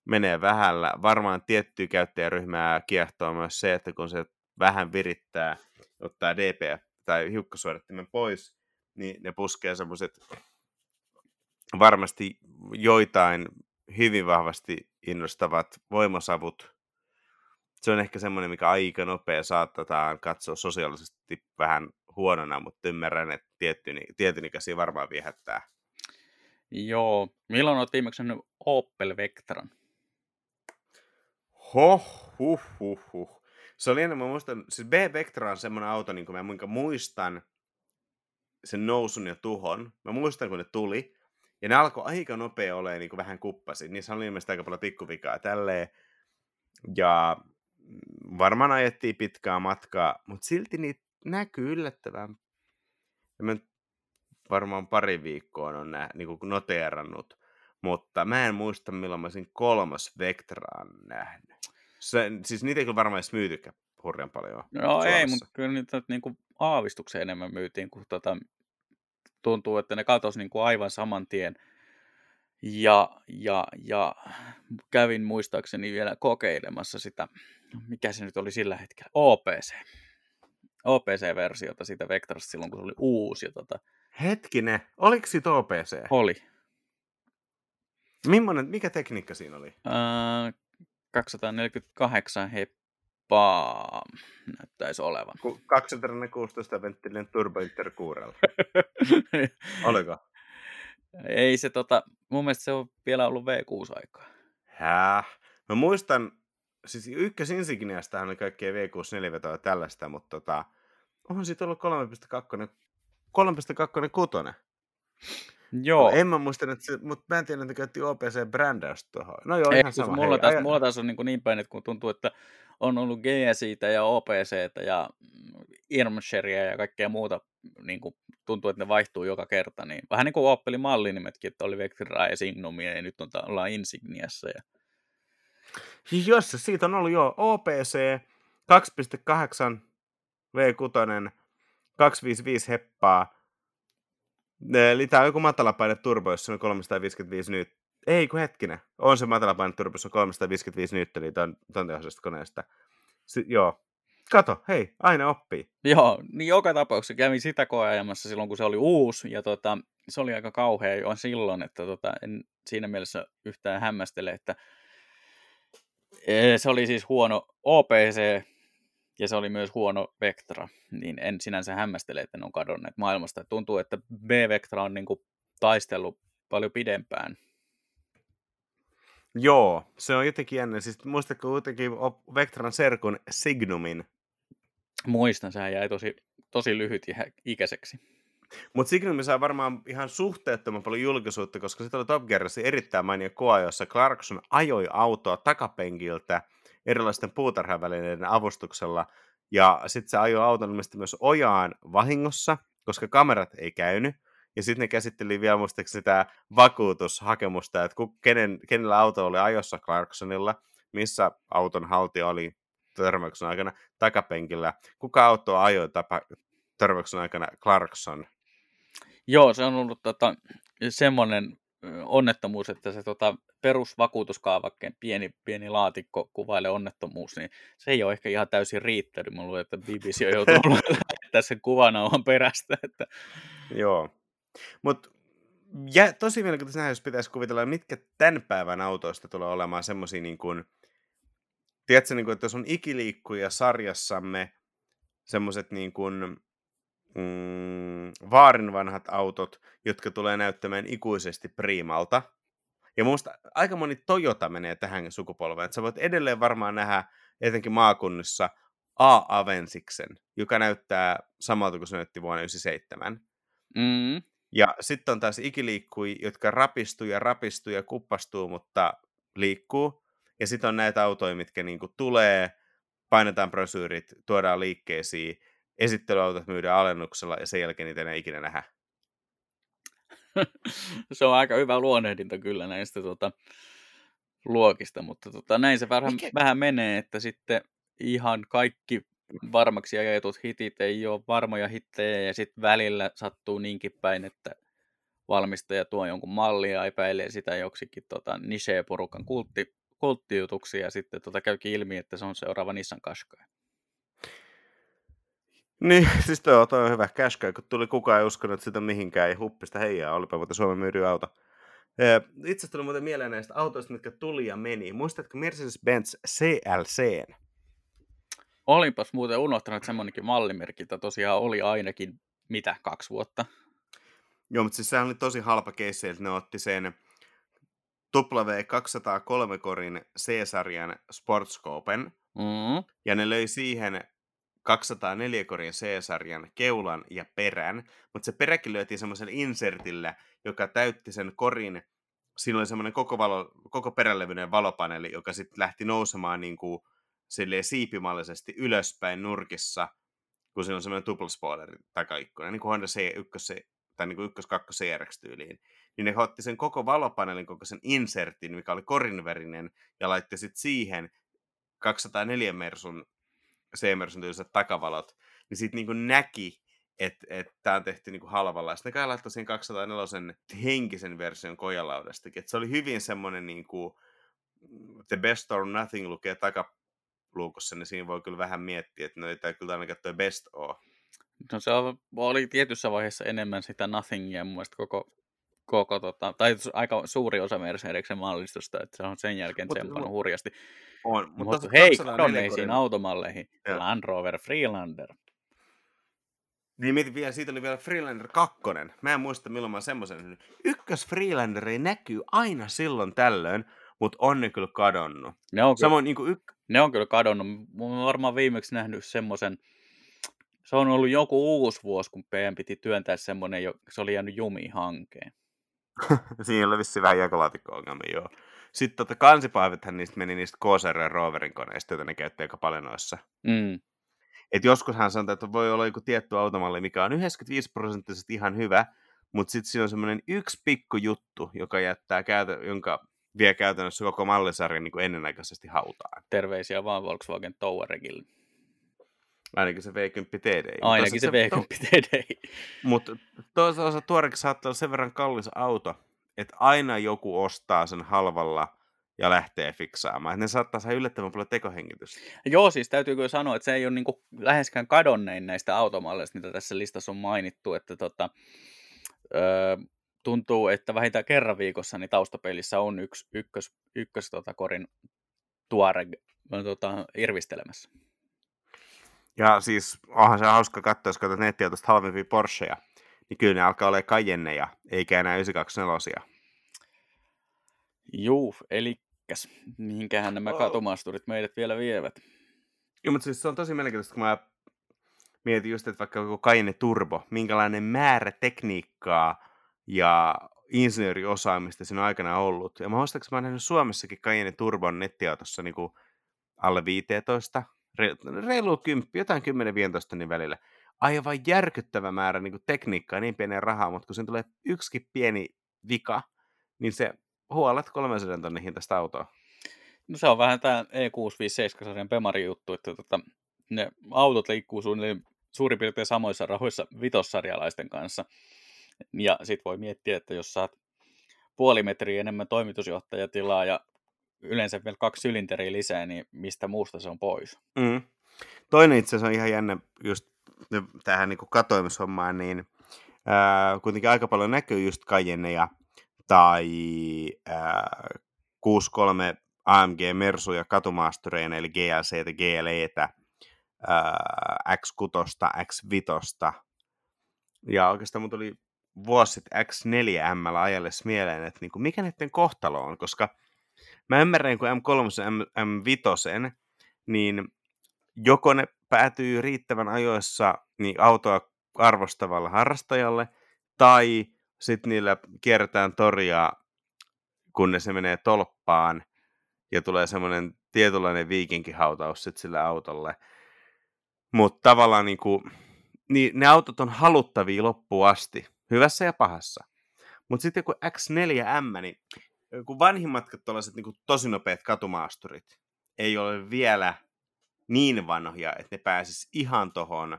menee vähällä. Varmaan tiettyä käyttäjäryhmää kiehtoo myös se, että kun se vähän virittää, ottaa DP tai hiukkasuodattimen pois, niin ne puskee semmoiset varmasti joitain hyvin vahvasti innostavat voimasavut se on ehkä semmoinen, mikä aika nopea saatetaan katsoa sosiaalisesti vähän huonona, mutta ymmärrän, että tietyn, tietyn ikäisiä varmaan viehättää. Joo. Milloin olet viimeksi nähnyt Opel Vectran? Hoh, huh, huh, huh. Se oli ennen, mä muistan, siis B-Vectra on semmoinen auto, niin kuin mä muistan sen nousun ja tuhon. Mä muistan, kun ne tuli. Ja ne alkoi aika nopea olemaan niin kuin vähän kuppasi. Niissä oli ilmeisesti aika paljon pikkuvikaa tälleen. Ja varmaan ajettiin pitkää matkaa, mutta silti niitä näkyy yllättävän. Ja mä varmaan pari viikkoa on nä, niin kuin noteerannut, mutta mä en muista milloin mä olisin kolmas Vectraan nähnyt. Se, siis niitä ei kyllä varmaan edes myytykään hurjan paljon No Suomessa. ei, mutta kyllä niitä niin kuin aavistuksen enemmän myytiin kuin tota, tuntuu, että ne katosi niin kuin aivan saman tien. Ja, ja, ja kävin muistaakseni vielä kokeilemassa sitä, mikä se nyt oli sillä hetkellä, OPC. OPC-versiota siitä Vectorasta silloin, kun se oli uusi. Tota... Hetkinen, oliko siitä OPC? Oli. Millainen, mikä tekniikka siinä oli? Äh, 248 heppaa näyttäisi olevan. 216 venttilinen turbo intercoolella. [LAUGHS] Oliko? Ei se tota, mun mielestä se on vielä ollut V6-aikaa. Häh? Mä muistan, siis ykkös Insigniastahan oli kaikkea V6 vetoa tällaista, mutta tota, onhan siitä ollut 3.2, 3.26. Joo. En mä muista, että se, mutta mä en tiedä, että käytti OPC-brändäystä tuohon. No joo, Ei, ihan siis sama. mulla, Hei, taas, mulla taas on niin, kuin niin päin, että kun tuntuu, että on ollut GSItä ja OPCtä ja Irmscheria ja kaikkea muuta, niin kuin tuntuu, että ne vaihtuu joka kerta. Niin vähän niin kuin Opelin mallinimetkin, että oli Vectra ja Signumia ja nyt on, ollaan Insigniassa. Ja... Siis jos siitä on ollut jo OPC 2.8 V6 255 heppaa. Eli tää on joku matalapaine turbo, jossa on 355 nyt. Ei kun hetkinen. On se matalapaine turbo, jossa on 355 nytteliä ton, ton tehoisesta koneesta. Si- joo. Kato, hei, aina oppii. Joo, niin joka tapauksessa kävin sitä koeajamassa silloin, kun se oli uusi, ja tota, se oli aika kauhea jo silloin, että tota, en siinä mielessä yhtään hämmästele, että se oli siis huono OPC, ja se oli myös huono Vectra, niin en sinänsä hämmästele, että ne on kadonneet maailmasta. Tuntuu, että B-Vectra on niin kuin taistellut paljon pidempään. Joo, se on jotenkin jännä. Siis muistatko kuitenkin Vectran serkun Signumin? Muistan, sehän jäi tosi, tosi lyhyt ja ikäiseksi. Mutta Signumi saa varmaan ihan suhteettoman paljon julkisuutta, koska sitten oli Top Gearissa erittäin mainio koa, jossa Clarkson ajoi autoa takapenkiltä erilaisten puutarhavälineiden avustuksella. Ja sitten se ajoi auton myös ojaan vahingossa, koska kamerat ei käynyt. Ja sitten ne käsitteli vielä muistaakseni sitä vakuutushakemusta, että kenen, kenellä auto oli ajossa Clarksonilla, missä auton haltija oli törmäyksen aikana takapenkillä, kuka autoa ajoi tapa, törmäyksen aikana Clarkson. Joo, se on ollut tota, semmoinen onnettomuus, että se tota, perusvakuutuskaavakkeen pieni, pieni laatikko kuvailee onnettomuus, niin se ei ole ehkä ihan täysin riittänyt. Mä luulen, että BBC on joutunut [LAUGHS] lähettää sen kuvanauhan perästä. Että... Joo. Mutta ja tosi mielenkiintoista nähdä, jos pitäisi kuvitella, mitkä tämän päivän autoista tulee olemaan semmoisia niin kuin, tiedätkö, niin kuin, että jos on ikiliikkuja sarjassamme semmoiset niin kuin, mm, vaarin vanhat autot, jotka tulee näyttämään ikuisesti priimalta. Ja musta aika moni Toyota menee tähän sukupolveen. Että sä voit edelleen varmaan nähdä etenkin maakunnissa A-Avensiksen, joka näyttää samalta kuin se näytti vuonna 1997. Mm, Ja sitten on taas ikiliikkui, jotka rapistuu ja rapistuu ja kuppastuu, mutta liikkuu. Ja sitten on näitä autoja, mitkä niinku tulee, painetaan brosyyrit, tuodaan liikkeisiin, esittelyautot myydään alennuksella ja sen jälkeen niitä ei ikinä nähdä. [LAUGHS] se on aika hyvä luonnehdinta kyllä näistä tota, luokista, mutta tota, näin se vähän, Mikä- vähän menee, että sitten ihan kaikki varmaksi ajetut hitit ei ole varmoja hittejä ja sitten välillä sattuu niinkin päin, että valmistaja tuo jonkun mallia ja epäilee sitä joksikin tota, niche-porukan kultti, kulttijutuksi ja sitten tota, käykin ilmi, että se on seuraava Nissan Qashqai. Niin, [LAUGHS] siis toi, toi on hyvä Qashqai, kun tuli kukaan ei uskonut sitä mihinkään ja huppista heijaa, olipa muuten Suomen myydyin auto. Itse tuli muuten mieleen näistä autoista, mitkä tuli ja meni. Muistatko Mercedes-Benz CLC? Olinpas muuten unohtanut, että semmoinenkin mallimerkintä tosiaan oli ainakin, mitä, kaksi vuotta. Joo, mutta siis sehän oli tosi halpa keissi, että ne otti sen W203 korin C-sarjan Sportscopen, Mm. ja ne löi siihen 204 korin C-sarjan keulan ja perän, mutta se peräkin lyötiin semmoisella insertillä, joka täytti sen korin, siinä oli semmoinen koko, valo, koko perälevyinen valopaneeli, joka sitten lähti nousemaan niin kuin siipimallisesti ylöspäin nurkissa, kun siinä on semmoinen tuplespoileri takaikkuna, niin kuin Honda C1 tai niin kuin 1 2 CRX tyyliin, niin ne otti sen koko valopaneelin, koko sen insertin, mikä oli korinverinen, ja laitti sitten siihen 204 Mersun C-Mersun tyyliset takavalot, niin siitä niin näki, että et, tämä on tehty niinku halvalla. Sitten ne kai laittoi siihen 204 henkisen version kojalaudastakin. Et se oli hyvin semmoinen niinku, the best or nothing lukee takaluukossa, niin siinä voi kyllä vähän miettiä, että no ei tämä kyllä ainakaan tuo best ole. No se oli tietyssä vaiheessa enemmän sitä nothingia mun mielestä koko, koko tota, tai aika suuri osa Mercedeksen mallistusta, että se on sen jälkeen tsempannut hurjasti. On, mutta, mutta hei, kadonneisiin automalleihin, ja. Land Rover Freelander. Niin mietin vielä, siitä oli vielä Freelander 2. Mä en muista milloin mä semmoisen. Ykkös Freelander ei näkyy aina silloin tällöin, mutta on ne kyllä kadonnut. Ne on, Samoin, kyllä, niin yk... ne on kyllä kadonnut. Mä oon varmaan viimeksi nähnyt semmoisen, se on ollut joku uusi vuosi, kun PM piti työntää semmoinen, se oli jäänyt jumiin hankeen. [LAUGHS] Siinä oli vissi vähän jakolaatikko-ongelmia, joo. Sitten tota, kansipaivethän niistä meni niistä KCR ja Roverin koneista, joita ne käytti aika paljon noissa. Mm. Et joskushan sanotaan, että voi olla joku tietty automalli, mikä on 95 prosenttisesti ihan hyvä, mutta sitten siinä on semmoinen yksi pikku juttu, joka jättää käytä, jonka vie käytännössä koko mallisarjan niin ennenaikaisesti hautaan. Terveisiä vaan Volkswagen Touaregille. Ainakin se V10 TDI. Ainakin se, se V10 TDI. Mutta toisaalta Touareg saattaa olla sen verran kallis auto, että aina joku ostaa sen halvalla ja lähtee fiksaamaan. Että ne saattaa saada yllättävän paljon tekohengitystä. Joo, siis täytyy kyllä sanoa, että se ei ole niin läheskään kadonnein näistä automalleista, mitä tässä listassa on mainittu, että tota, öö, tuntuu, että vähintään kerran viikossa niin taustapelissä on yksi ykkös, ykkös tota, korin tuore tota, irvistelemässä. Ja siis onhan se hauska katsoa, jos katsot nettiautosta halvempia Porscheja, niin kyllä ne alkaa olla Cayenneja, eikä enää 924. Juu, elikäs, mihinkähän nämä oh. katumasturit meidät vielä vievät. Joo, mutta siis se on tosi mielenkiintoista, kun mä mietin just, että vaikka joku Cayenne Turbo, minkälainen määrä tekniikkaa ja insinööriosaamista siinä on aikana ollut. Ja mä muistan, että mä oon nähnyt Suomessakin Cayenne Turbon nettiautossa niin kuin alle 15, reilu 10, jotain 10-15 niin välillä. Aivan järkyttävä määrä niin kuin tekniikkaa, niin pieniä rahaa, mutta kun siinä tulee yksikin pieni vika, niin se huolet 300 tonnin hintaista autoa. No se on vähän tämä E657-sarjan Pemari juttu, että tota, ne autot liikkuu suunnilleen suurin piirtein samoissa rahoissa vitossarjalaisten kanssa. Ja sit voi miettiä, että jos saat puoli metriä enemmän toimitusjohtajatilaa ja yleensä vielä kaksi sylinteriä lisää, niin mistä muusta se on pois? Mm. Toinen itse asiassa on ihan jännä just tähän niin katoimishommaan, niin ää, kuitenkin aika paljon näkyy just Cayenneja tai ää, 63 AMG Mersuja katumaastureina, eli GLC ja GLEtä, ää, X6, X5. Ja oikeastaan mun tuli vuosi sitten X4M ajallessa mieleen, että niinku, mikä näiden kohtalo on, koska mä ymmärrän, kun M3 ja M, M5, niin joko ne päätyy riittävän ajoissa niin autoa arvostavalla harrastajalle, tai sitten niillä kierretään toria, kunnes se menee tolppaan, ja tulee semmoinen tietynlainen viikinkihautaus sitten sille autolle. Mutta tavallaan niinku, niin ne autot on haluttavia loppuun asti hyvässä ja pahassa. Mutta sitten kun X4M, niin kun vanhimmat tällaiset niin tosi nopeat katumaasturit ei ole vielä niin vanhoja, että ne pääsis ihan tohon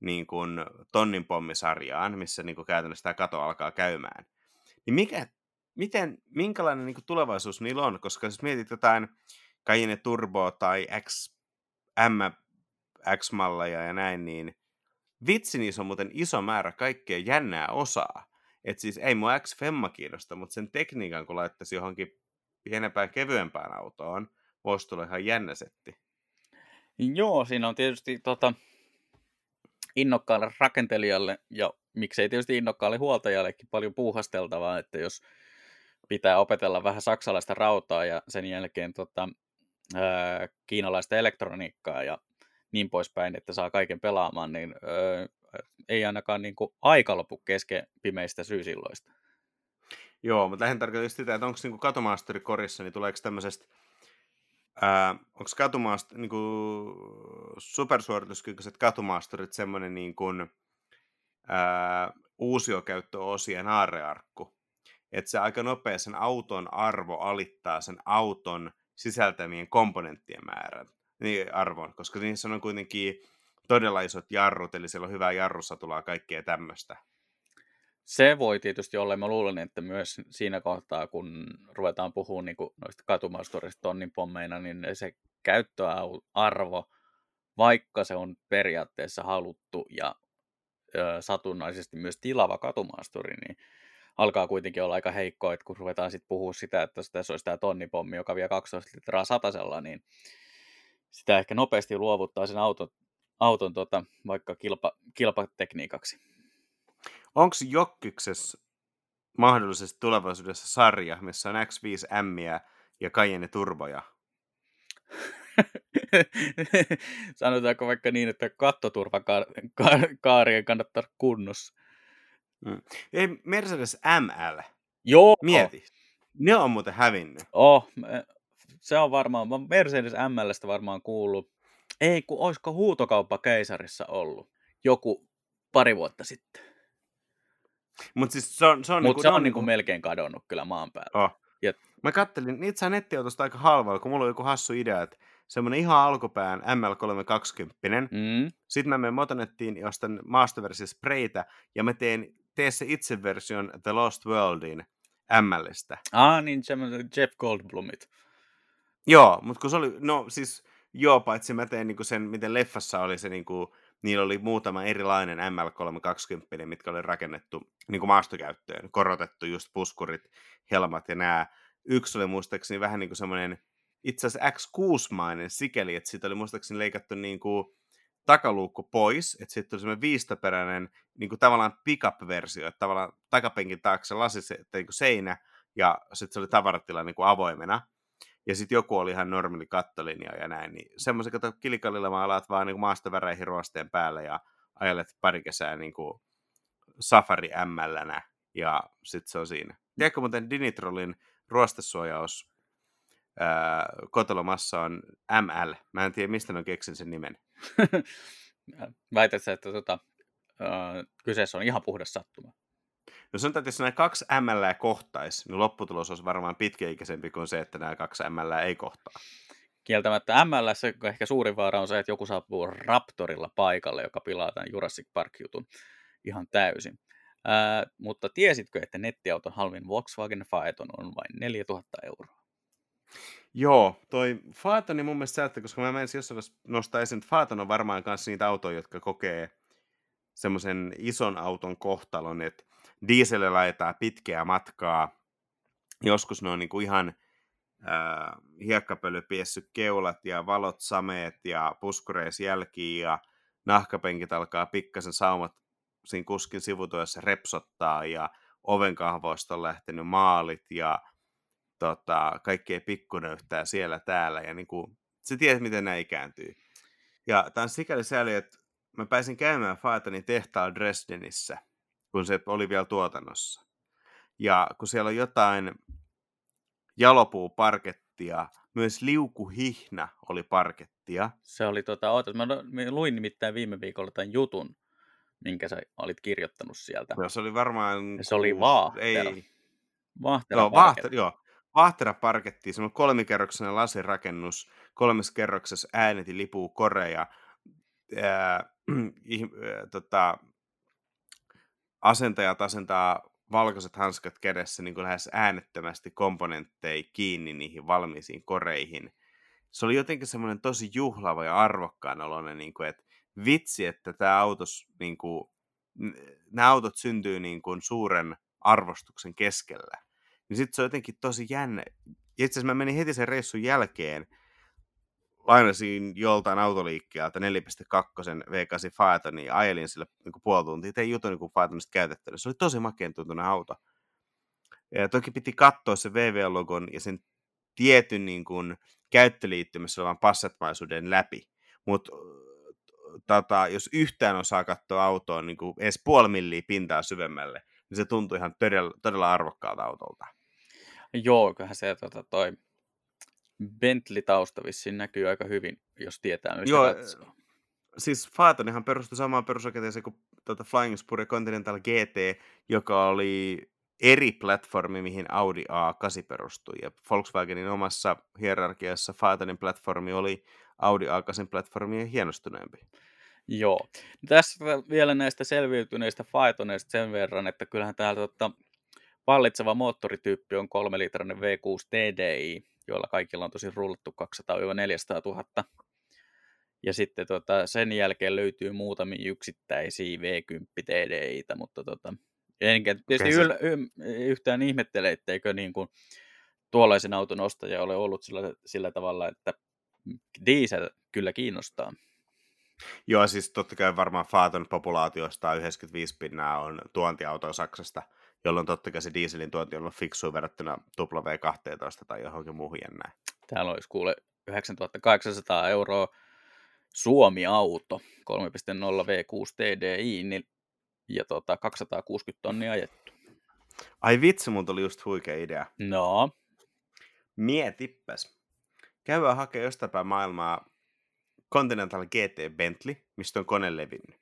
niin kuin tonnin pommisarjaan, missä niin kuin käytännössä tämä kato alkaa käymään. Niin mikä, miten, minkälainen niin kuin tulevaisuus niillä on? Koska jos mietit jotain Cayenne Turbo tai X, M, X-malleja ja näin, niin Vitsi, niissä on muuten iso määrä kaikkea jännää osaa. että siis ei mua X-Femma kiinnosta, mutta sen tekniikan kun laittaisi johonkin pienempään, kevyempään autoon, voisi tulla ihan jännä setti. Joo, siinä on tietysti tota, innokkaalle rakentelijalle ja miksei tietysti innokkaalle huoltajallekin paljon puuhasteltavaa, että jos pitää opetella vähän saksalaista rautaa ja sen jälkeen tota, ää, kiinalaista elektroniikkaa ja niin poispäin, että saa kaiken pelaamaan, niin öö, ei ainakaan niin kuin aika lopu kesken pimeistä syysilloista. Joo, mutta lähden tarkoittaa sitä, että onko niin katumaasteri korissa, niin tuleeko tämmöisestä, onko katumaasteri, niin supersuorituskykyiset katumaasterit semmoinen niin kuin, ää, uusiokäyttöosien aarrearkku, että se aika nopea sen auton arvo alittaa sen auton sisältämien komponenttien määrän niin arvon, koska niissä on kuitenkin todella isot jarrut, eli siellä on hyvää jarrussatulaa kaikkea tämmöistä. Se voi tietysti olla, mä luulen, että myös siinä kohtaa, kun ruvetaan puhumaan niin kuin noista katumaasturista tonnin pommeina, niin se käyttöarvo, vaikka se on periaatteessa haluttu ja ö, satunnaisesti myös tilava katumaasturi, niin alkaa kuitenkin olla aika heikko, että kun ruvetaan sitten puhua sitä, että tässä olisi tämä tonnipommi, joka vie 12 litraa satasella, niin sitä ehkä nopeasti luovuttaa sen auton, auton tota, vaikka kilpa, kilpatekniikaksi. Onko Jokkiksessa mahdollisesti tulevaisuudessa sarja, missä on X5M ja Cayenne Turboja? [LAUGHS] Sanotaanko vaikka niin, että kattoturvakaarien kannattaa kunnossa. Mm. Ei, Mercedes ML. Joo. Mieti. Ne on muuten hävinnyt. Oh, se on varmaan, Mercedes MLstä varmaan kuullut. Ei, kun olisiko huutokauppa keisarissa ollut joku pari vuotta sitten. Mutta siis se on, se on, Mut niinku, se on, on niinku niinku, melkein kadonnut kyllä maan päällä. oh. Ja- Mä kattelin, niitä saa nettiautosta aika halvalla, kun mulla on joku hassu idea, että semmoinen ihan alkupään ML320. Mm. Sitten mä menen Motonettiin ja ostan maastoversio spreitä ja mä teen, teen se itse version The Lost Worldin MListä. Ah, niin Jeff Goldblumit. Joo, mutta kun se oli, no siis joo, paitsi mä tein niinku sen, miten leffassa oli se, niinku, niillä oli muutama erilainen ML320, mitkä oli rakennettu niinku maastokäyttöön, korotettu just puskurit, helmat ja nämä. Yksi oli muistaakseni vähän niin kuin semmoinen itse asiassa X6-mainen sikeli, että siitä oli muistaakseni leikattu niin kuin takaluukku pois, että sitten tuli semmoinen viistoperäinen niin kuin tavallaan pickup-versio, että tavallaan takapenkin taakse lasi se, niin kuin seinä, ja sitten se oli tavaratila niin kuin avoimena. Ja sitten joku oli ihan normaali kattolinja ja näin, niin semmoisen kato kilikallilla mä alat vaan niin maastoväreihin ruosteen päälle ja ajelet pari kesää niin kuin Safari MLnä ja sitten se on siinä. Tiedätkö muuten Dinitrolin ruostesuojaus ää, kotolomassa on ML. Mä en tiedä, mistä mä keksin sen nimen. [LAUGHS] Väität sä, että tota, äh, kyseessä on ihan puhdas sattuma. No sanotaan, että jos nämä kaksi ML kohtaisi, niin lopputulos olisi varmaan pitkäikäisempi kuin se, että nämä kaksi ML ei kohtaa. Kieltämättä MLS ehkä suurin vaara on se, että joku saapuu Raptorilla paikalle, joka pilaa tämän Jurassic Park-jutun ihan täysin. Ää, mutta tiesitkö, että nettiauton halvin Volkswagen Phaeton on vain 4000 euroa? Joo, toi Phaetoni mun mielestä säättä, koska mä menisin jossain vaiheessa nostaa esiin, että Phaeton on varmaan myös niitä autoja, jotka kokee semmoisen ison auton kohtalon, että dieselillä laitetaan pitkää matkaa, joskus ne on niinku ihan äh, hiekkapöly keulat ja valot sameet ja puskureis jälkiin ja nahkapenkit alkaa pikkasen saumat siinä kuskin sivutuessa repsottaa ja ovenkahvoista on lähtenyt maalit ja tota, kaikkea pikkunöyhtää siellä täällä ja niin kuin, sä tiedät, miten nämä ikääntyy. Ja tämä on sikäli sääli, että mä pääsin käymään Faetonin tehtaalla Dresdenissä, kun se oli vielä tuotannossa. Ja kun siellä on jotain jalopuuparkettia, myös liukuhihna oli parkettia. Se oli tota, ootas, mä no- luin nimittäin viime viikolla tämän jutun, minkä sä olit kirjoittanut sieltä. Ja se oli varmaan... Ja se oli Vaahtera. Ei, Vahtera joo. Vaahtera, joo. Vaahtera parketti, semmoinen kolmikerroksinen lasirakennus, kolmessa kerroksessa ääneti lipuu koreja, ää, [CLEARS THROAT] ih- ää, tota, asentajat asentaa valkoiset hanskat kädessä niin kuin lähes äänettömästi komponentteja kiinni niihin valmiisiin koreihin. Se oli jotenkin semmoinen tosi juhlava ja arvokkaan oloinen, niin kuin, että vitsi, että tämä autos, niin kuin, nämä autot syntyy niin kuin suuren arvostuksen keskellä. Niin sitten se on jotenkin tosi jännä. Itse asiassa mä menin heti sen reissun jälkeen, lainasin joltain autoliikkeeltä 4.2 V8 Phaetonin ja ajelin sille niin kuin puoli tuntia. Tein jutun niin Phaetonista käytettävä. Se oli tosi makeen tuntunen auto. Ja toki piti katsoa se VV-logon ja sen tietyn niin kuin, käyttöliittymässä olevan passetmaisuuden läpi. Mutta tota, jos yhtään osaa katsoa autoa niin kuin edes puoli milliä pintaa syvemmälle, niin se tuntuu ihan todella, todella arvokkaalta autolta. Joo, kyllähän se tota, toi Bentley-tausta vissiin näkyy aika hyvin, jos tietää, mistä Joo, katsoo. Siis Phaetonihan perustui samaan perusrakenteeseen kuin tuota Flying Spur Continental GT, joka oli eri platformi, mihin Audi A8 perustui. Ja Volkswagenin omassa hierarkiassa Phaetonin platformi oli Audi A8 platformien hienostuneempi. Joo. Tässä vielä näistä selviytyneistä Phaetoneista sen verran, että kyllähän täällä tota, vallitseva moottorityyppi on 3-litrainen V6 TDI, joilla kaikilla on tosi rullattu 200-400 000. Ja sitten tota, sen jälkeen löytyy muutamia yksittäisiä V10 TDIitä, mutta tota, enkä tietysti yl, y, yhtään ihmettele, etteikö niin kuin tuollaisen auton ostaja ole ollut sillä, sillä tavalla, että diesel kyllä kiinnostaa. Joo, siis totta kai varmaan Faaton populaatiosta 95 pinnaa on tuontiautoa Saksasta, jolloin totta kai se dieselin tuonti on ollut fiksu verrattuna W12 tai johonkin muuhun jännään. Täällä olisi kuule 9800 euroa Suomi-auto, 3.0 V6 TDI, niin, ja tota, 260 tonnia ajettu. Ai vitsi, mun tuli just huikea idea. No. Mietippäs. Käydään hakemaan jostain päin maailmaa Continental GT Bentley, mistä on kone levinnyt.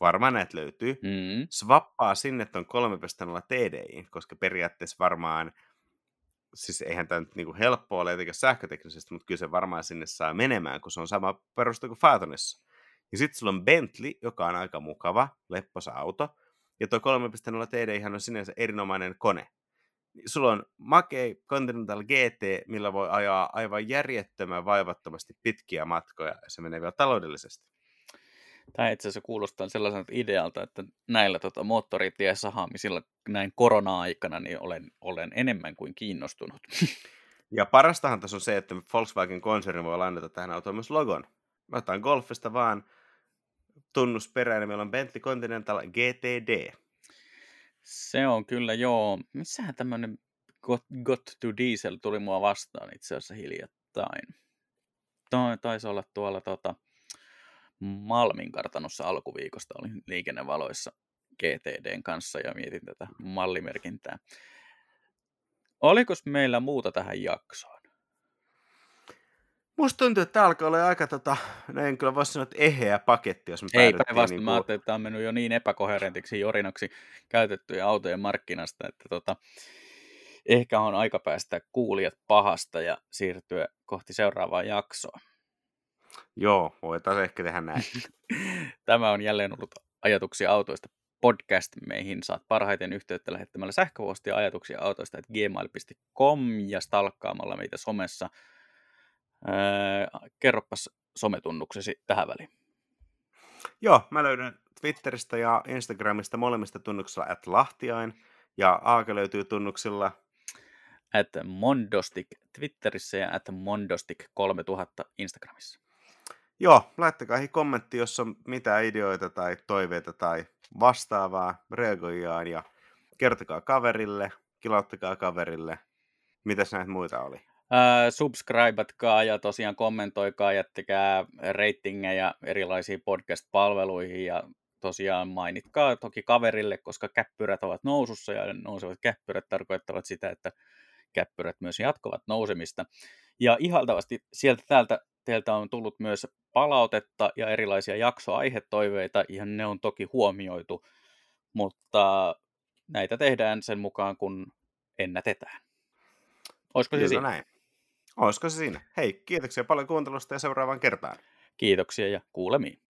Varmaan näitä löytyy. Mm. Swappaa sinne ton 3.0 TDI, koska periaatteessa varmaan, siis eihän tämä nyt niinku helppoa ole etenkin sähköteknisesti, mutta kyllä se varmaan sinne saa menemään, kun se on sama perusta kuin Phaetonissa. Ja sitten sulla on Bentley, joka on aika mukava, lepposa auto, ja tuo 3.0 TDI on sinänsä erinomainen kone sulla on makei Continental GT, millä voi ajaa aivan järjettömän vaivattomasti pitkiä matkoja, ja se menee vielä taloudellisesti. Tämä itse asiassa kuulostaa sellaiselta idealta, että näillä tota, moottoritiesahaamisilla näin korona-aikana niin olen, olen enemmän kuin kiinnostunut. Ja parastahan tässä on se, että Volkswagen-konserni voi lainata tähän autoon myös logon. Mä otan Golfista vaan tunnusperäinen, meillä on Bentley Continental GTD. Se on kyllä, joo. Missähän tämmöinen Got, Got to Diesel tuli mua vastaan itse asiassa hiljattain. Taisi olla tuolla tota, Malmin kartanossa alkuviikosta, olin liikennevaloissa GTDn kanssa ja mietin tätä mallimerkintää. Oliko meillä muuta tähän jaksoon? Musta tuntuu, että tämä alkaa olla aika, tota, no en kyllä voisi sanoa, että eheä paketti, jos me Ei päinvastoin, niin mä ajattelin, että tämä on mennyt jo niin epäkoherentiksi jorinaksi käytettyjen autojen markkinasta, että tota, ehkä on aika päästä kuulijat pahasta ja siirtyä kohti seuraavaa jaksoa. Joo, voitaisiin ehkä tehdä näin. [LAUGHS] Tämä on jälleen ollut ajatuksia autoista podcast. Meihin saat parhaiten yhteyttä lähettämällä sähköpostia ajatuksia autoista at gmail.com ja stalkkaamalla meitä somessa – Öö, kerropas sometunnuksesi tähän väliin. Joo, mä löydän Twitteristä ja Instagramista molemmista tunnuksilla at lahtiain, ja Aake löytyy tunnuksilla at mondostik Twitterissä ja at mondostik 3000 Instagramissa. Joo, laittakaa kommentti, jos on mitään ideoita tai toiveita tai vastaavaa, reagoijaan ja kertokaa kaverille, kilauttakaa kaverille. Mitäs näitä muita oli? Uh, subscribeatkaa ja tosiaan kommentoikaa, jättäkää ratingeja erilaisiin podcast-palveluihin ja tosiaan mainitkaa toki kaverille, koska käppyrät ovat nousussa ja nousevat käppyrät tarkoittavat sitä, että käppyrät myös jatkavat nousemista. Ja ihaltavasti sieltä täältä teiltä on tullut myös palautetta ja erilaisia jaksoaihetoiveita, ja ne on toki huomioitu, mutta näitä tehdään sen mukaan, kun ennätetään. Olisiko se siinä? näin. Olisiko se siinä? Hei, kiitoksia paljon kuuntelusta ja seuraavaan kertaan. Kiitoksia ja kuulemiin.